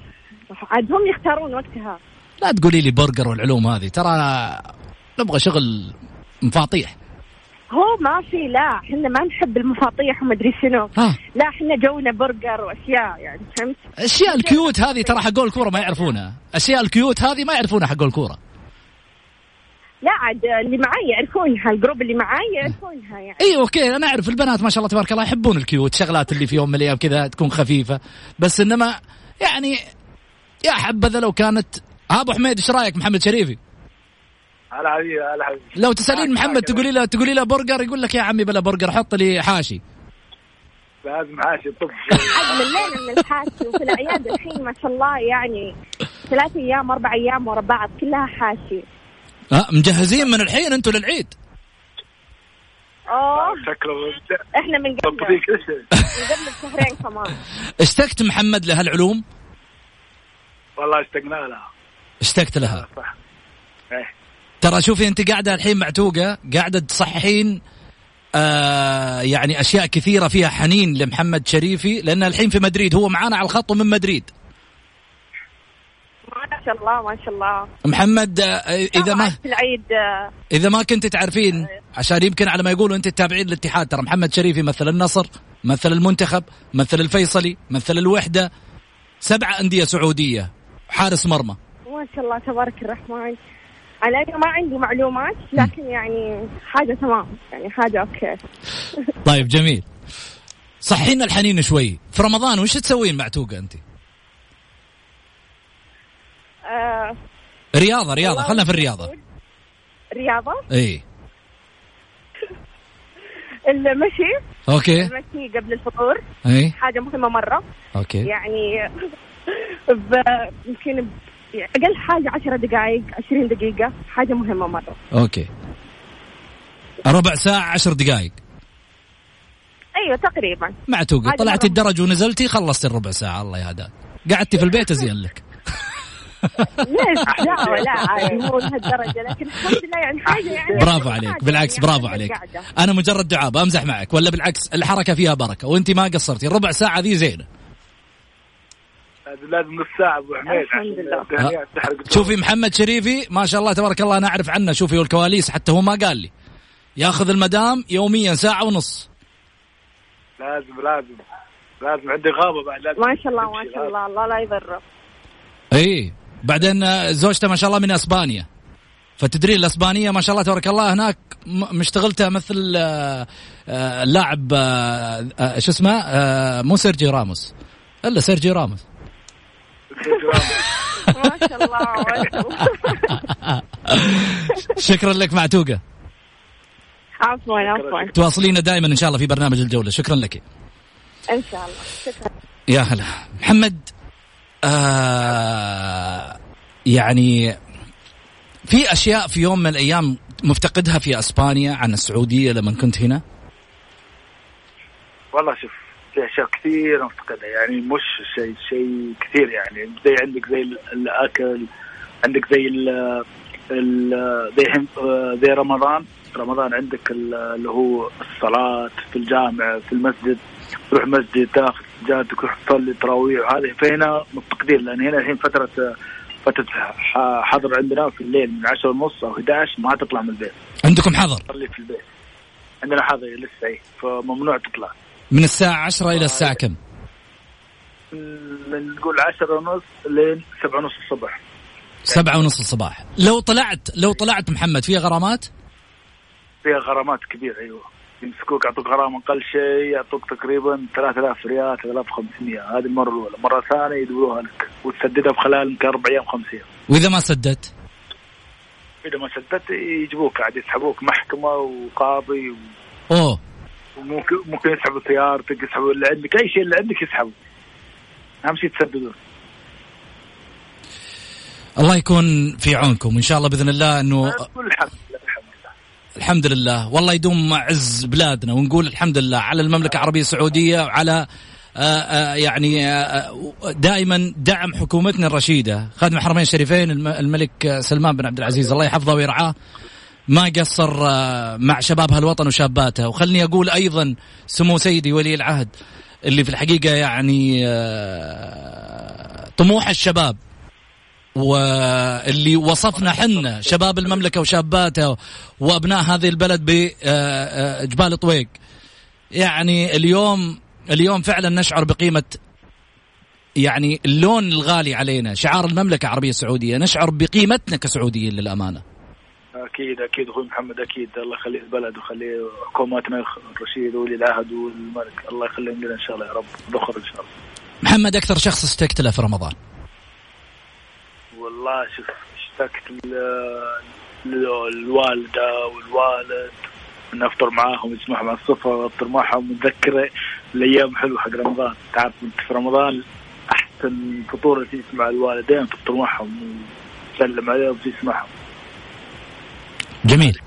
عاد هم يختارون وقتها. لا تقولي لي برجر والعلوم هذه ترى نبغى شغل مفاطيح. هو ما في لا إحنا ما نحب المفاطيح ومدري شنو. ها. لا إحنا جونا برجر وأشياء يعني فهمت؟ أشياء ال cute هذه ترى حقول الكوره ما يعرفونها أشياء ال cute هذه ما يعرفونها حقول الكوره لا عاد اللي معي يعرفونها ال group اللي معي يعرفونها يعني. اي okay أنا أعرف البنات ما شاء الله تبارك الله يحبون ال cute شغلات اللي في يوم من الأيام كذا تكون خفيفة. بس إنما يعني يا حبذا لو كانت ها أبو حميد إيش رأيك محمد شريفي؟ هلا حبيبي هلا حبيبي. لو تسألين محمد تقولي له تقولي له برجر يقول لك يا عمي بلا برجر حط لي حاشي. لازم حاشي طب *laughs* عاد ملينا من الحاشي؟ وفي الأعياد الحين ما شاء الله يعني ثلاث أيام أربع أيام ورا بعض كلها حاشي. ها مجهزين من الحين أنتم للعيد. اوه شكله إحنا من قبل. من قبل بشهرين كمان. *laughs* اشتقت محمد لهالعلوم؟ والله اشتقنا لها. اشتقت لها. صح. إيه. ترى شوفي انت قاعدة الحين معتوقة قاعدة تصحين آه يعني أشياء كثيرة فيها حنين لمحمد شريفي لأن الحين في مدريد هو معانا على الخط ومن مدريد. ما شاء الله ما شاء الله. محمد آه إذا ما العيد آه، إذا ما كنت تعرفين عشان يمكن على ما يقولوا أنت تتابعين الاتحاد ترى محمد شريفي مثل النصر مثل المنتخب مثل الفيصلي مثل الوحدة سبع أندية سعودية حارس مرمى. ما شاء الله تبارك الرحمن. على أنا ما عندي معلومات لكن يعني حاجة تمام يعني حاجة okay. *laughs* طيب جميل. صحينا الحنين شوي. في رمضان وش تسوين مع توقة أنت؟ آه رياضة والله خلنا في الرياضة. رياضة؟ إي. *laughs* المشي. okay. المشي قبل الفطور. إي. حاجة مهمة مرة. okay. يعني *laughs* يمكن أقل حاجة عشرة دقائق عشرين دقيقة. حاجة مهمة مرة. أوكي. ربع ساعة عشر دقائق أيوة تقريبا. مع توقي هذه طلعتي. الدرج ونزلتي خلصتي الربع ساعة. الله يهداك. قعدتي في البيت أزين لك. ليش؟ لا عادي مو لهالدرجة لكن الحمد لله يعني حاجة يعني *laughs* برافو عليك بالعكس يعني برافو عليك. أنا مجرد دعاء بمزح معك ولا بالعكس الحركة فيها بركة وأنت ما قصرتي الربع ساعة ذي زينة. لازم لازم نص ساعة أبو حميد تحرق الجو. شوفي محمد شريفي ما شاء الله تبارك الله أنا أعرف عنه شوفي والكواليس حتى هو ما قال لي. ياخذ المدام يوميا ساعة ونص. لازم لازم لازم عندي غابة بعد لازم ما شاء الله ما شاء الله الله لا يضره. اي بعدين زوجته ما شاء الله من أسبانيا. فتدري الأسبانية ما شاء الله تبارك الله هناك م- مشتغلته مثل آه، آه، اللاعب آه، آه، شو اسمه مو سيرجي راموس. إلا سيرجي راموس. *laughs* ما شاء الله ما شاء الله. *laughs* شكرا لك معتوقة. عفوا عفوا. تواصلينا دائما إن شاء الله في برنامج الجولة. شكرا لك. إن شاء الله. شكرا. يا هلا. محمد آه يعني في أشياء في يوم من الأيام مفتقدها في أسبانيا عن السعودية لما كنت هنا؟ والله شوف في أشياء كثير مفتقدها يعني مش شيء شيء كثير يعني. زي عندك زي ال- الأكل عندك زي ال ال- زي هم- زي رمضان. رمضان عندك ال- اللي هو الصلاة في الجامع في المسجد. تروح مسجد تاخذ سجادتك تروح تصلي تراويح وهذه فهنا مفتقدين لأن هنا الحين فترة فترة ح- حظر عندنا في الليل من 10 ونص أو 11 ما تطلع من البيت. عندكم حظر؟ تصلي في البيت. عندنا حظر لسه إيه. فممنوع تطلع. من الساعة 10 إلى الساعة كم؟ من نقول عشرة ونص لين سبعة ونص الصبح. سبعة ونص الصباح. لو طلعت لو طلعت محمد فيها غرامات؟ فيها غرامات كبيرة أيوة. يمسكوك يعطوك غرامة أقل شيء يعطوك تقريبا 3000 ريال 3500 هذه المرة الأولى. مرة ثانية يدوروها لك. وتسددها بخلال يمكن أربع أيام خمس أيام. وإذا ما سددت؟ إذا ما سددت يجيبوك عاد يسحبوك. محكمة وقاضي و- أوه. وممكن ممكن يسحبوا سيارتك يسحبوا اللي عندك. أي شيء اللي عندك يسحبوا. أهم شيء تسددون. الله يكون في عونكم. إن شاء الله بإذن الله انه كل الحمد لله والله يدوم عز بلادنا ونقول الحمد لله على المملكة العربية السعودية وعلى آه، آه، يعني آه، دائما دعم حكومتنا الرشيدة خادم الحرمين الشريفين الم- الملك سلمان بن عبد العزيز. الله يحفظه ويرعاه. ما قصر مع شباب هالوطن وشاباته. وخلني أقول أيضا سمو سيدي ولي العهد اللي في الحقيقة يعني طموح الشباب. واللي وصفنا حنا شباب المملكة وشاباته وأبناء هذه البلد بجبال طويق. يعني اليوم اليوم فعلا نشعر بقيمة يعني اللون الغالي علينا شعار المملكة العربية السعودية نشعر بقيمتنا كسعوديين للأمانة. أكيد أكيد أخوي محمد أكيد. الله يخليه البلد ويخليه حكوماتنا الرشيد ولي العهد والملك. الله يخليهم لنا إن شاء الله يا رب ذخر إن شاء الله. محمد أكثر شخص اشتقت له في رمضان. والله شوف اشتقت للوالده والوالد إن أفطر معاهم يسمعهم عن الصفر أفطر معهم متذكر الأيام حلوة حق رمضان. تعرف أنت في رمضان أحسن فطور تجلس مع الوالدين تفطر معهم وتسلم عليهم وتجلس معهم. جميل.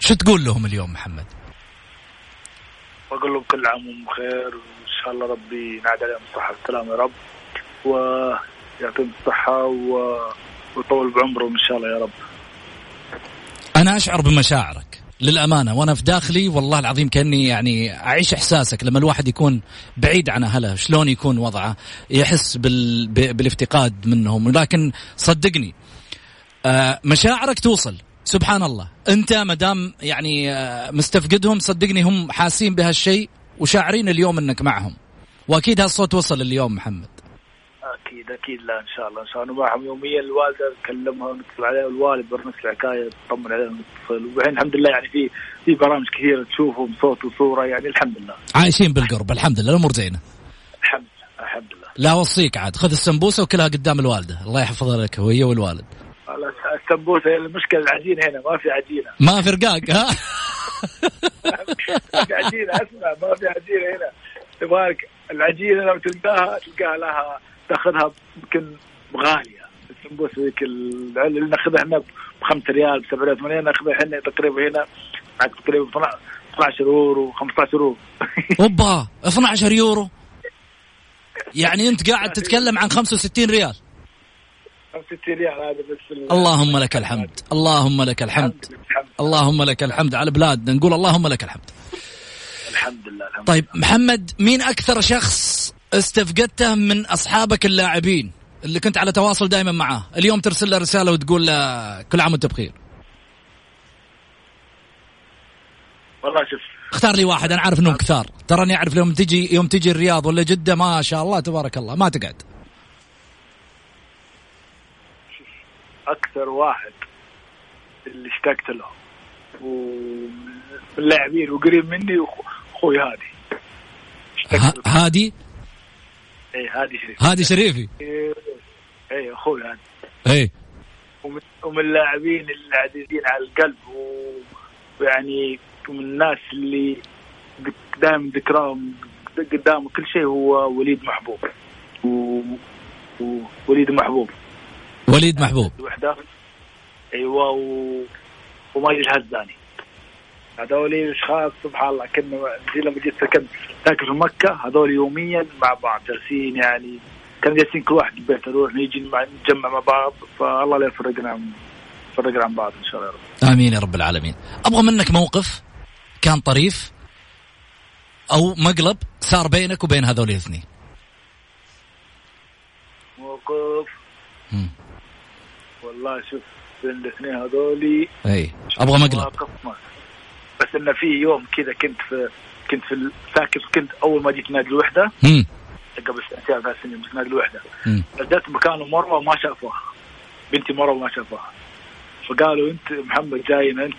شو تقول لهم اليوم محمد؟ وأقول لهم كل عام وهم بخير وإن شاء الله ربي ينعاد عليهم الصحه والسلامه يا رب. ويعطيهم الصحة و... ويطول بعمرهم إن شاء الله يا رب. أنا أشعر بمشاعرك للأمانة وأنا في داخلي والله العظيم كأني يعني أعيش إحساسك لما الواحد يكون بعيد عن أهله شلون يكون وضعه؟ يحس بال... بالافتقاد منهم لكن صدقني آه، مشاعرك توصل سبحان الله. أنت ما دام يعني آه، مستفقدهم صدقني هم حاسين بهالشيء وشاعرين اليوم إنك معهم. وأكيد هالصوت وصل اليوم محمد. أكيد أكيد لا إن شاء الله. إن شاء الله. معهم يوميا. الوالدة نكلمها ونتصل عليها. والوالد برنس الحكاية تطمن عليهم ونتصل. وبعدين الحمد لله يعني في في برامج كثيرة تشوفهم صوت وصورة يعني الحمد لله. عايشين بالقرب. الحمد لله. الأمور زينة. الحمد لله. الحمد لله. لا اوصيك عاد. خذ السمبوسة وكلها قدام الوالدة. الله يحفظها لك وهي والوالد. السمبوسة هي المشكلة. العجينه هنا ما في عجينة. ما في رقاق ها؟ ما *laughs* في عجينة أسمع. ما في عجينة هنا. تبارك العجينة لو تلقاها تلقاها لها تاخذها يمكن غالية. السمبوسه ذيك ال- اللي ناخذها إحنا ب 5 ريال ب 7 ريال 8 ناخذها إحنا تقريبا هنا تقريبا 12 يورو 15 يورو. *laughs* أوبا 12 يورو. يعني أنت قاعد تتكلم عن 65 ريال. 65 ريال هذا بس ال- اللهم لك الحمد. اللهم لك الحمد. الحمد اللهم لك الحمد على بلادنا. نقول اللهم لك الحمد. الحمد لله الحمد طيب محمد مين أكثر شخص استفقدته من أصحابك اللاعبين اللي كنت على تواصل دائما معاه. اليوم ترسل له رسالة وتقول له كل عام وأنت بخير. والله شوف. اختار لي واحد أنا عارف إنهم كثار. تراني أعرف يوم تجي يوم تجي الرياض ولا جدة ما شاء الله تبارك الله ما تقعد. أكثر واحد اللي اشتقت له ومن اللاعبين وقريب مني أخوي هادي. هادي؟ اي هادي شريف. هادي شريفي اي إيه، أخوي هادي. إيه. ومن, اللاعبين العزيزين على القلب و- ويعني ومن الناس اللي دائما ذكراهم قدام كل شيء هو وليد محبوب. و... ووليد محبوب. وليد محبوب. الوحدة. أيوه و... وماجد الهزاني هذول اشخاص سبحان الله كنا زي لما جيت سكنت ساكن في مكة هذول يوميا مع بعض جالسين يعني كانوا جالسين كل واحد في بيته نروح نيجي مع نتجمع مع بعض فالله لا يفرقنا يفرقنا عن بعض إن شاء الله يا رب. آمين يا رب العالمين. أبغى منك موقف كان طريف أو مقلب صار بينك وبين هذول الاثنين. موقف؟ مم. والله شوف بين الاثنين هذولي إي أبغى مقلب. بس انه في يوم كذا كنت في كنت في ساكن كنت أول ما جيت نادي الوحدة. مم. قبل سنتين ثلاث سنين بس نادي الوحدة. نزلت مكانه مروه وما شافوها بنتي مروه ما شافوها فقالوا أنت محمد جاينا أنت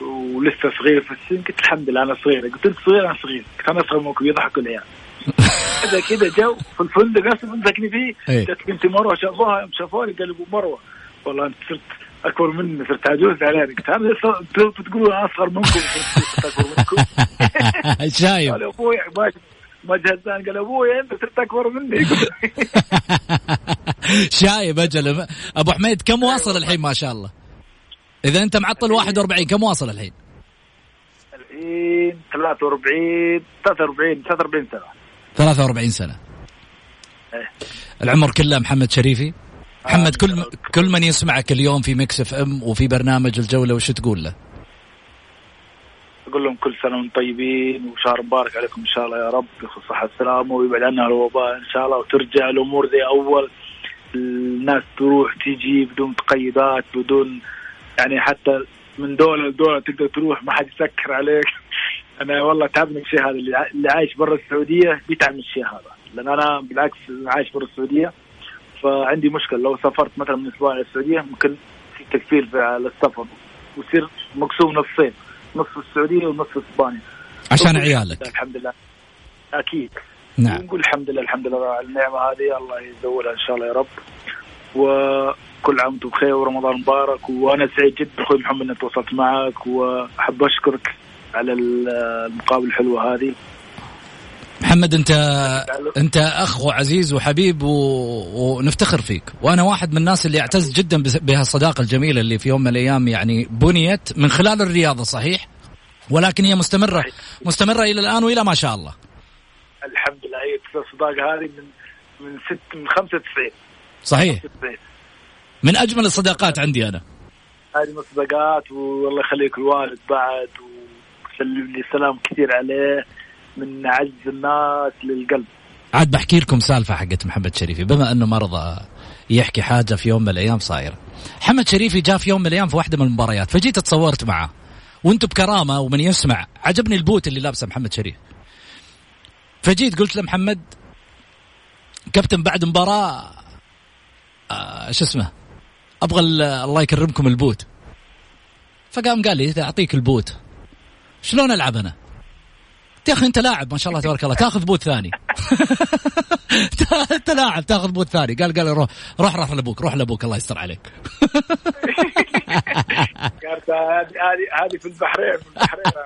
ولسه صغير في السن. قلت الحمد لله أنا صغير. قلت أنت صغير أنا صغير. قلت أنا أصغر منكم يضحكوا العيال. *laughs* كذا كذا جو في الفندق نفس اللي ساكنين فيه. إيه. جت بنتي مروه شافوها يوم شافوني قلبوا مروه والله أنت صرت أكبر مني صرت عجوز علينا قلت أنتوا بتقولوا أنا أصغر منكم أكبر منكم. *laughs* شايب قال أبوي ما جهزان قال أبوي أنت صرت أكبر مني. *laughs* شايب أجل. أبو حميد كم واصل الحين ما شاء الله؟ إذا أنت معطل 41 كم واصل الحين؟ الحين 43 43 43 سنة. 43 سنة. إيه. العمر كله محمد شريفي. محمد كل كل من يسمعك اليوم في مكس اف ام وفي برنامج الجولة وش تقول له؟ أقول لهم كل سنة وأنتم طيبين وشهر مبارك عليكم إن شاء الله يا رب بخص الصحه والسلامه ويبعد عنا الوباء إن شاء الله وترجع الأمور زي أول. الناس تروح تيجي بدون تقيدات بدون يعني حتى من دولة لدولة تقدر تروح ما حد يسكر عليك. *laughs* أنا والله تعبني الشيء هذا اللي عايش برا السعودية بيتعب من الشيء هذا. لأن أنا بالعكس عايش برا السعودية. فعندي مشكلة. لو سافرت مثلا من أسبوع إلى السعودية ممكن في تكفير في- على السفر. ويصير مقسوم نصين نص السعودية ونص إسبانيا. عشان عيالك. الحمد لله. أكيد. نعم. نقول الحمد لله الحمد لله على النعمة هذه. الله يزودها إن شاء الله يا رب. وكل عام وأنتم بخير ورمضان مبارك. وأنا سعيد جدا أخوي محمد إني تواصلت معك. وأحب أشكرك على ال- المقابلة الحلوة هذه. محمد انت انت أخ وعزيز وحبيب و... ونفتخر فيك. وأنا واحد من الناس اللي أعتز جدا بهالصداقة الجميلة اللي في يوم من الأيام يعني بنيت من خلال الرياضة صحيح؟ ولكن هي مستمرة مستمرة إلى الآن وإلى ما شاء الله. الحمد لله. هي الصداقة هذه من من ست من 95 صحيح. 95 من أجمل الصداقات عندي أنا. هذه من الصداقات والله يخليك الوالد بعد وسلم لي سلام كثير عليه. من اعز الناس للقلب. عاد بحكي لكم سالفة حقت محمد شريفي. بما أنه ما رضى يحكي حاجة في يوم من الأيام صايرة. محمد شريفي جاء في يوم من الأيام في واحدة من المباريات فجيت اتصورت معه. وأنتم بكرامة ومن يسمع عجبني ال boot اللي لابسه محمد شريفي. فجيت قلت لمحمد كابتن بعد مباراة آه شو اسمه أبغى ال- الله يكرمكم ال boot. فقام قال لي أعطيك ال boot شلون ألعب أنا؟ يا أخي أنت لاعب ما شاء الله تبارك الله. تاخذ boot ثاني. *laughs* أنت لاعب تاخذ boot ثاني. قال قال روح روح روح لأبوك روح لأبوك الله يستر عليك. *laughs* هذه هذه هذه في البحرين في البحرين.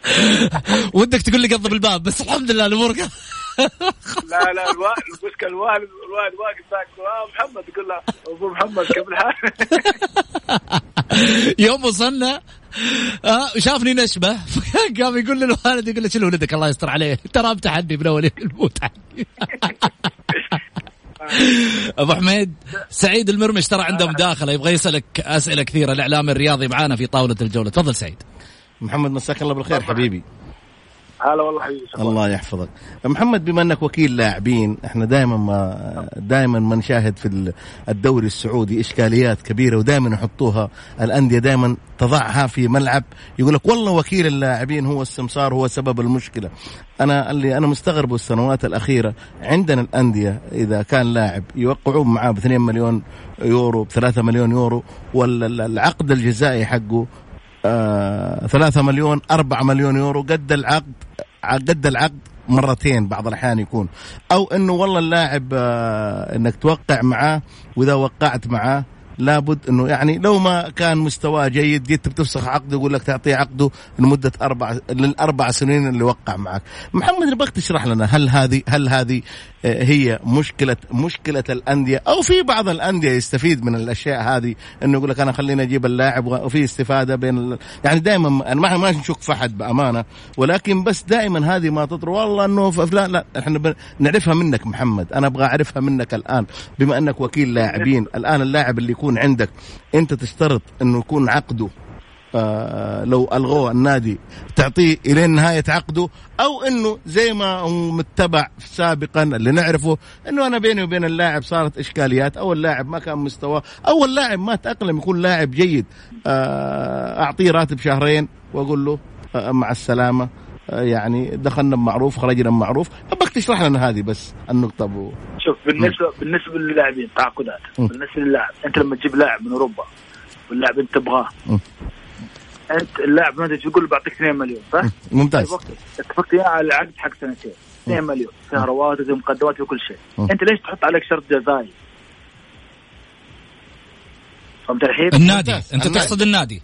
*laughs* ودك تقول لي قضب الباب بس الحمد لله الأمور. لا لا المشكلة الوالد الوالد واقف ذاك محمد يقول له أبو محمد كيف الحال؟ يوم وصلنا آه شافني نشبة. *laughs* قام يقول للوالد يقول له شيل ولدك؟ الله يستر عليه. *laughs* ترى بتحدي من أول الموت. *laughs* أبو حميد سعيد المرمش ترى عنده مداخله يبغى يسألك أسئلة كثيرة. الإعلام الرياضي معانا في طاولة الجولة. تفضل سعيد. محمد مساك الله بالخير حبيبي. هلا والله حبيبي. الله يحفظك. محمد بما انك وكيل لاعبين إحنا دائما ما دائما ما نشاهد في ال- الدوري السعودي إشكاليات كبيرة ودائما يحطوها. الأندية دائما تضعها في ملعب. يقول لك والله وكيل اللاعبين هو السمسار هو سبب المشكلة. أنا اللي أنا مستغرب السنوات الأخيرة عندنا الأندية إذا كان لاعب يوقعون معاه ب 2 مليون يورو ب 3 مليون يورو والعقد الجزائي حقه آه، ثلاثة مليون أربعة مليون يورو قد العقد؟ قد العقد مرتين بعض الأحيان يكون أو أنه والله اللاعب آه، أنك توقع معاه وإذا وقعت معاه لابد إنه يعني لو ما كان مستواه جيد جيت بتفسخ عقده يقول لك تعطيه عقده لمدة أربع للأربع سنين اللي وقع معك. محمد نبغاك تشرح لنا هل هذه هل هذه هي مشكله مشكلة الأندية أو في بعض الأندية يستفيد من الأشياء هذه إنه يقول لك أنا خليني أجيب اللاعب وفي استفادة بين. يعني دائما أنا ما ما نشك في أحد بأمانة ولكن بس دائما هذه ما تطر والله إنه فلان لا إحنا. نعرفها منك محمد أنا أبغى أعرفها منك الآن بما أنك وكيل لاعبين الآن اللاعب اللي يكون عندك أنت تشترط إنه يكون عقده لو ألغوه النادي تعطيه إلى نهاية عقده أو إنه زي ما هو متبع سابقا اللي نعرفه إنه أنا بيني وبين اللاعب صارت إشكاليات أو اللاعب ما كان مستواه أو اللاعب ما تأقلم يكون لاعب جيد. آه أعطيه راتب شهرين وأقول له آه مع السلامة. آه يعني دخلنا بمعروف خرجنا بمعروف. أبغاك تشرح لنا هذه بس النقطة أبو. شوف بالنسبة بالنسبة للاعبين تعاقدات. م. بالنسبة للاعب أنت لما تجيب لاعب من أوروبا واللاعب أنت تبغاه م. أنت اللاعب تقول له بعطيك 2 مليون صح؟ *laughs* ممتاز طيب اتفقت وياه على العقد حق سنتين 2 مليون فيها رواتب فيها مقدمات فيها كل شيء. أنت ليش تحط عليك شرط جزائي؟ فهمت الحين؟ النادي ممتاز. أنت. تقصد النادي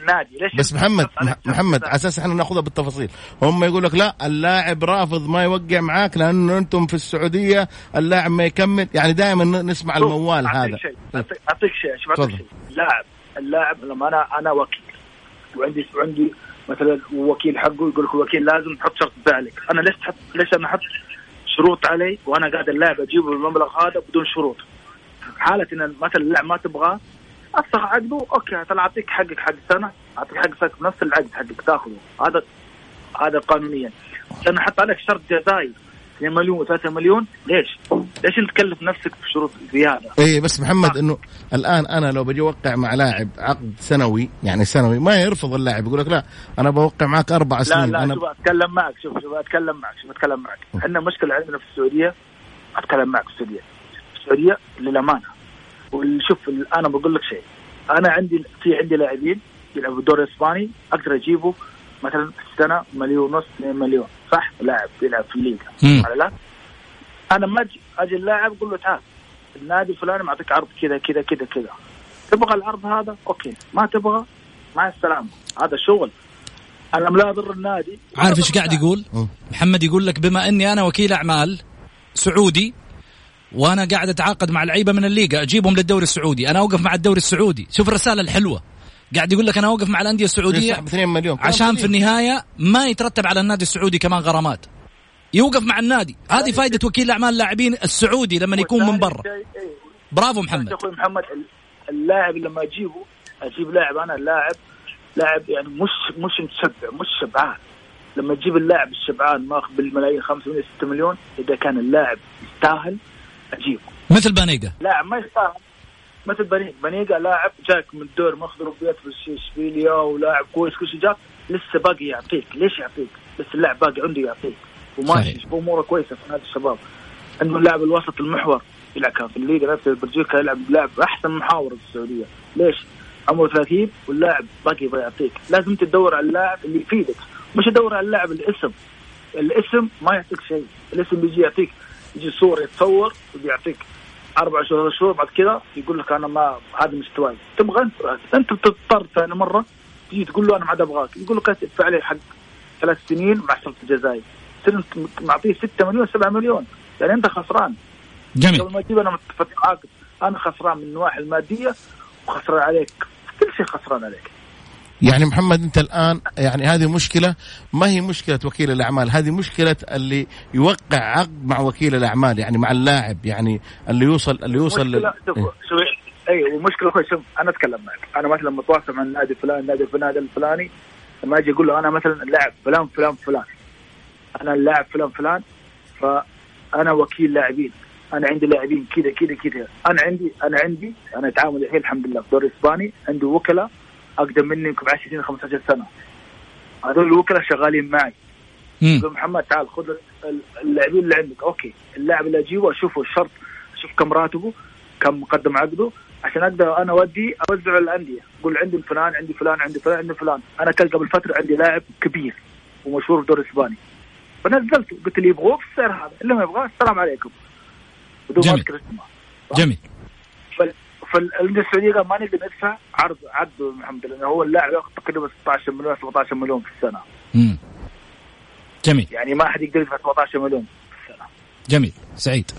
النادي ليش بس محمد شرط محمد؟ على أساس إحنا نأخذها بالتفاصيل هم يقول لك لا اللاعب رافض ما يوقع معاك لأنه أنتم في السعودية اللاعب ما يكمل يعني دائما نسمع الموال أعطيك هذا شيء أعطيك- أعطيك شيء شوف أعطيك تفضل. شيء اللاعب اللاعب لما أنا أنا وكيل. وعندي وعندي مثلا وكيل حقه يقول لك الوكيل لازم تحط شرط ذلك أنا ليش تحط ليش أنا أحط شروط علي وأنا قاعد اللاعب أجيبه بالمبلغ هذا بدون شروط؟ حالة إن مثلا اللاعب ما تبغاه افسخ عقده أوكي طلع أعطيك حقك حق سنة أعطيك حق سنة نفس العقد حقك تاخذه. هذا هذا قانونيا. لأن أحط عليك شرط جزائي 2 مليون و3 مليون ليش؟ ليش انت تكلف نفسك بشروط زيادة؟ إيه بس محمد إنه الآن أنا لو بجي أوقع مع لاعب عقد سنوي يعني سنوي ما يرفض اللاعب يقول لك لا أنا بوقع معك أربع لا سنين لا أنا شوف أتكلم معك شوف شوف أتكلم معك شوف أتكلم معك. إحنا مشكلة عندنا في السعودية أتكلم معك في السعودية. السعودية للأمانة. وشوف أنا بقول لك شيء. أنا عندي في عندي لاعبين يلعبوا الدوري الاسباني أقدر أجيبه مثلا في السنة مليون ونص 2 مليون. صح؟ لاعب يلعب في الليغا. مم. ولا لا؟ أنا ما أجي أجي اللاعب أقول له تعال النادي الفلاني معطيك عرض كذا كذا كذا كذا. تبغى العرض هذا؟ أوكي. ما تبغى؟ مع السلامة. هذا شغل. أنا لا أضر النادي. عارف إيش قاعد يقول؟ مم. محمد يقول لك بما إني أنا وكيل أعمال سعودي وأنا قاعد أتعاقد مع لعيبة من الليغا أجيبهم للدوري السعودي. أنا أوقف مع الدوري السعودي. شوف الرسالة الحلوة. قاعد يقول لك أنا أوقف مع الأندية السعودية يسحب 2 مليون. عشان في. النهاية ما يترتب على النادي السعودي كمان غرامات. يوقف مع النادي. هذه فائده وكيل اعمال اللاعبين السعودي لما يكون من برا. إيه. برافو محمد محمد. أخوي محمد اللاعب لما أجيبه أجيب لاعب أنا لاعب لاعب يعني مش مش متشبع مش شبعان. لما تجيب اللاعب الشبعان ماخذ بالملايين 5 مليون 6 مليون إذا كان اللاعب يستاهل أجيبه. مثل بانيجا. لاعب ما يستاهل. مثل بنيق بنيقة لاعب جاك من الدور ماخذ اوروبيات في اشبيليا ولاعب كويس كل شيء جاك لسه باقي يعطيك. ليش يعطيك؟ بس اللاعب باقي عنده يعطيك. وماشي. أموره كويسة في نادي الشباب. عنده اللاعب الوسط المحور يلعب كان في الليغا نفسه بلجيكا يلعب لاعب أحسن محاور في السعودية. ليش؟ عمره 30 واللاعب باقي يبغى يعطيك. لازم تدور على اللاعب اللي يفيدك. مش تدور على اللاعب الاسم. الاسم ما يعطيك شيء. الاسم بيجي يعطيك. يجي صورة يتصور وبيعطيك. أربع شهور شهور بعد كذا يقول لك أنا ما هذا مستواي. تبغى انت بتضطر ثاني مرة تجي تقول له أنا ما عاد أبغاك. يقول لك ادفع لي حق ثلاث سنين مع تصير أنت معطيه 6 مليون 7 مليون. يعني أنت خسران. جميل. قبل ما تجيب أنا متفق عاقد أنا خسران من النواحي المادية وخسران عليك. كل شيء خسران عليك. يعني محمد انت الآن يعني هذه مشكلة ما هي مشكلة وكيل الأعمال؟ هذه مشكلة اللي يوقع عقد مع وكيل الأعمال يعني مع اللاعب يعني اللي يوصل اللي يوصل لل... اي ومشكلة أخوي شوف أنا أتكلم معك. أنا مثلا لما اتواصل مع النادي الفلاني النادي الفلاني الفلاني لما أجي أقول له أنا مثلا اللاعب فلان فلان فلان. أنا اللاعب فلان فلان فأنا وكيل لاعبين. أنا عندي لاعبين كذا كذا كذا. أنا عندي أنا عندي أنا أتعامل الحين الحمد لله في الدوري الاسباني عندي وكلاء أقدم مني يمكن ب 10 سنين 15 سنة. هذول الوكلاء شغالين معي. يقول محمد تعال خذ ال- اللاعبين اللي عندك. okay. اللاعب اللي أجيبه أشوفه الشرط أشوف كم راتبه كم مقدم عقده عشان أقدر أنا اودي اوزعه على الأندية. أقول عندي فلان عندي فلان عندي فلان عندي فلان. أنا كان قبل فتره عندي لاعب كبير ومشهور في الدوري الإسباني. فنزلته. قلت اللي يبغوه في السعر هذا. اللي ما يبغاه. السلام عليكم. بدون جميل. جميل. فالانديه السعوديه ما نقدر ندفع عرض عرض محمد لأنه هو اللاعب ياخذ تقريبا 16 مليون 17 مليون في السنة. مم. جميل. يعني ما حد يقدر يدفع 17 مليون في السنة. جميل. سعيد.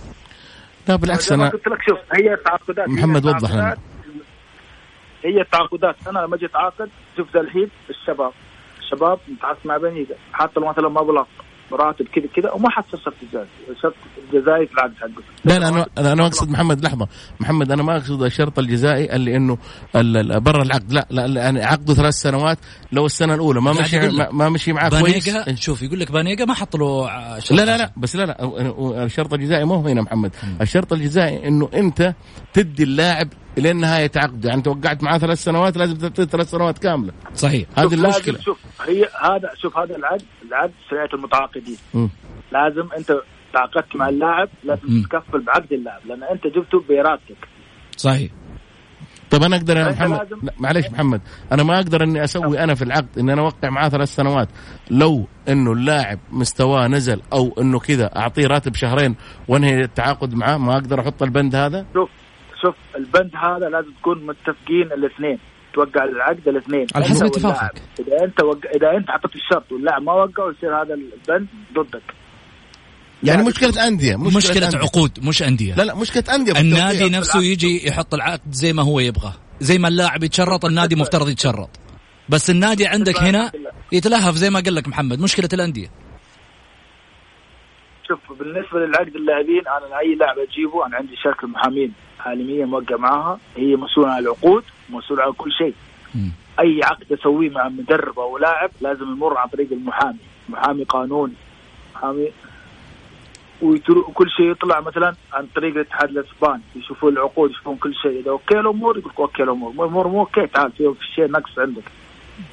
لا بالعكس ما أنا قلت لك شوف هي التعاقدات محمد وضح لنا. هي التعاقدات أنا لما جيت اتعاقد شوف الحين الشباب الشباب متعاقد مع بانيجا حتى لو مثلا مبلغ راتب كذا كذا وما حصل شرط جزائي. شرط الجزائي في العقد حقه. لا لا أنا أنا أنا أقصد محمد لحظة. محمد أنا ما أقصد الشرط الجزائي اللي إنه ال- ال- برا العقد. لا لا, لا يعني عقده ثلاث سنوات لو السنة الأولى. ما مشي ما. ما مشي معاه كويس. بانيجا شوف يقول لك بانيجا ما حط له شرط. لا لا لا بس لا لا الشرط الجزائي مو هنا محمد. الشرط الجزائي إنه أنت تدي اللاعب لين نهايه عقده يعني توقعت معاه ثلاث سنوات لازم تعطيه ثلاث سنوات كاملة. صحيح. هذه المشكلة. شوف هي هذا شوف هذا العقد العقد شريعه المتعاقدين. لازم أنت تعاقدت مع اللاعب. لازم تكفل بعقد اللاعب لأن أنت جبته براتبك صحيح. طب أنا أقدر يا محمد لازم- لا معلش محمد. أنا ما أقدر إني أسوي أنا في العقد اني أنا أوقع معاه ثلاث سنوات. لو إنه اللاعب مستواه نزل أو إنه كذا أعطيه راتب شهرين وأنهي التعاقد معاه ما أقدر أحط البند هذا؟ شوف شوف البند هذا لازم تكون متفقين الاثنين. توقع العقد الاثنين. على حسب أنت اتفاقك. إذا أنت وق... إذا أنت حطيت الشرط واللاعب ما وقع يصير هذا البند ضدك. يعني يعني مشكلة أندية مشكلة, مشكلة أندية. عقود مش أندية. لا لا مشكلة أندية النادي. نفسه يجي يحط العقد زي ما هو يبغى. زي ما اللاعب يتشرط النادي مفترض يتشرط. بس النادي عندك هنا يتلهف زي ما قال لك محمد مشكلة الأندية. شوف بالنسبة للعقد اللاعبين أنا اي لاعب أجيبه أنا عندي شركه محامين عالميه موقع معاها هي مسؤولة عن العقود مسؤولة عن كل شيء. أي عقد اسويه مع مدرب أو لاعب لازم يمر عن طريق المحامي. محامي قانوني. محامي وكل شيء يطلع مثلا عن طريق الاتحاد الإسباني. يشوفون العقود يشوفون كل شيء. إذا okay الأمور يقول okay الأمور الأمور مو okay تعال في في شيء نقص عندك.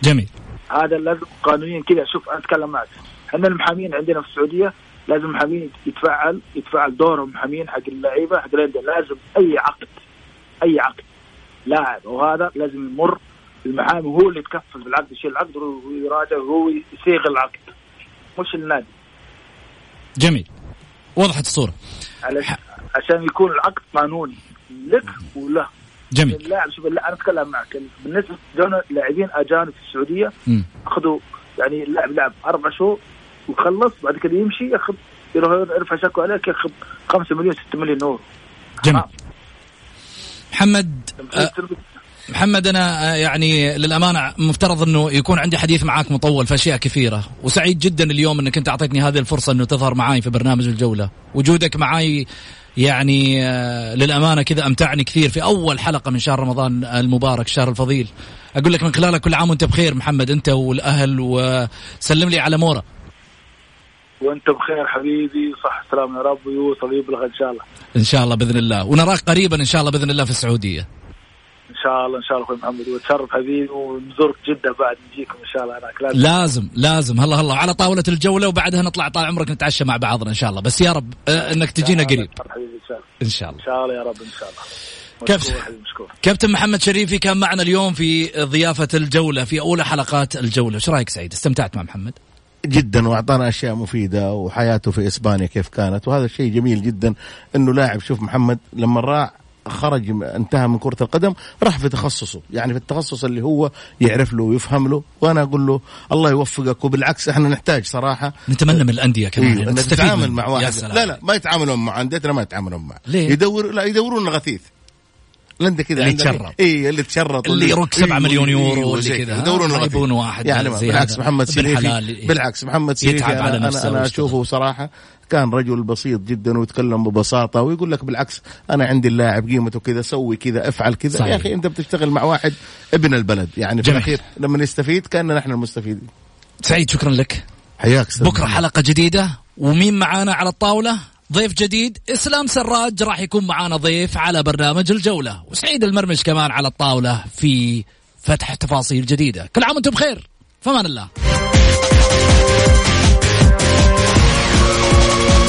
جميل. هذا لازم قانونيا كذا. شوف أنا أتكلم معك. إحنا المحامين عندنا في السعودية لازم المحامين يتفعل يتفعل دورهم محامين حق اللعيبة حق الأندية. لازم أي عقد أي عقد. لاعب. وهذا لازم يمر المحامي. هو اللي يتكفل بالعقد يشيل العقد ويراجع وهو يصيغ العقد. مش النادي. جميل. وضحت الصورة. علش- عشان يكون العقد قانوني. لك وله. جميل. اللاعب شوف لا أنا أتكلم معك. بالنسبة لاعبين أجانب في السعودية. أخذوا يعني اللاعب لعب أربع شهور وخلص بعد كده يمشي ياخذ يروح يرفع شكوى عليك ياخذ 5 مليون 6 مليون يورو جميل. آه. محمد آه، محمد أنا آه، يعني للأمانة مفترض إنه يكون عندي حديث معاك مطول في أشياء كثيرة. وسعيد جدا اليوم إنك أنت أعطيتني هذه الفرصة إنه تظهر معاي في برنامج الجولة. وجودك معاي يعني للأمانة كذا أمتعني كثير في أول حلقة من شهر رمضان المبارك الشهر الفضيل. أقول لك من خلالك كل عام وأنت بخير محمد أنت والأهل وسلم لي على مورا. وانت بخير حبيبي صح سلام يا رب ويوصل يبلغ ان شاء الله ان شاء الله باذن الله ونراك قريبا ان شاء الله باذن الله في السعوديه ان شاء الله ان شاء الله أخوي محمد وتشرف حبيبي ونزورك جده بعد نجيكم ان شاء الله هناك لازم لازم لازم هلا هلا على طاوله الجوله وبعدها نطلع طال عمرك نتعشى مع بعضنا ان شاء الله بس يا رب آه، انك تجينا قريب ان شاء الله ان شاء الله يا رب ان شاء الله مشكور كابتن محمد شريفي كان معنا اليوم في ضيافه الجوله في اولى حلقات الجوله إيش رايك سعيد استمتعت مع محمد جدا وأعطانا أشياء مفيدة وحياته في إسبانيا كيف كانت. وهذا شيء جميل جدا إنه لاعب شوف محمد لما راح خرج انتهى من كرة القدم راح في تخصصه. يعني في التخصص اللي هو يعرف له ويفهم له. وأنا أقول له الله يوفقك وبالعكس إحنا نحتاج صراحة. نتمنى من الأندية كمان. إيه منه. مع واحد. لا لا ما يتعاملون مع أنديتنا ما يتعاملون معه ليه؟ يدور لا يدورون غثيث. الانديه كذا اللي يتشرط. اي اللي تشرط اللي يروق 7 إيه، مليون يورو إيه، واللي كذا. يدورون ما الغثيث. يبون واحد يعني بالعكس. محمد سيريفي بالعكس محمد سيريفي يتعب أنا, على أنا, أنا. أشوفه صراحة كان رجل بسيط جدا ويتكلم ببساطة ويقول لك بالعكس أنا عندي اللاعب قيمته كذا سوي كذا افعل كذا. يا أخي أنت بتشتغل مع واحد ابن البلد يعني في. الأخير لما يستفيد كأننا نحن المستفيدين سعيد شكرا لك حياك بكرة. حلقة جديدة ومين معانا على الطاولة ضيف جديد إسلام سراج راح يكون معانا ضيف على برنامج الجولة. وسعيد المرمش كمان على الطاولة في فتح تفاصيل جديدة. كل عام وأنتم بخير. فمان الله.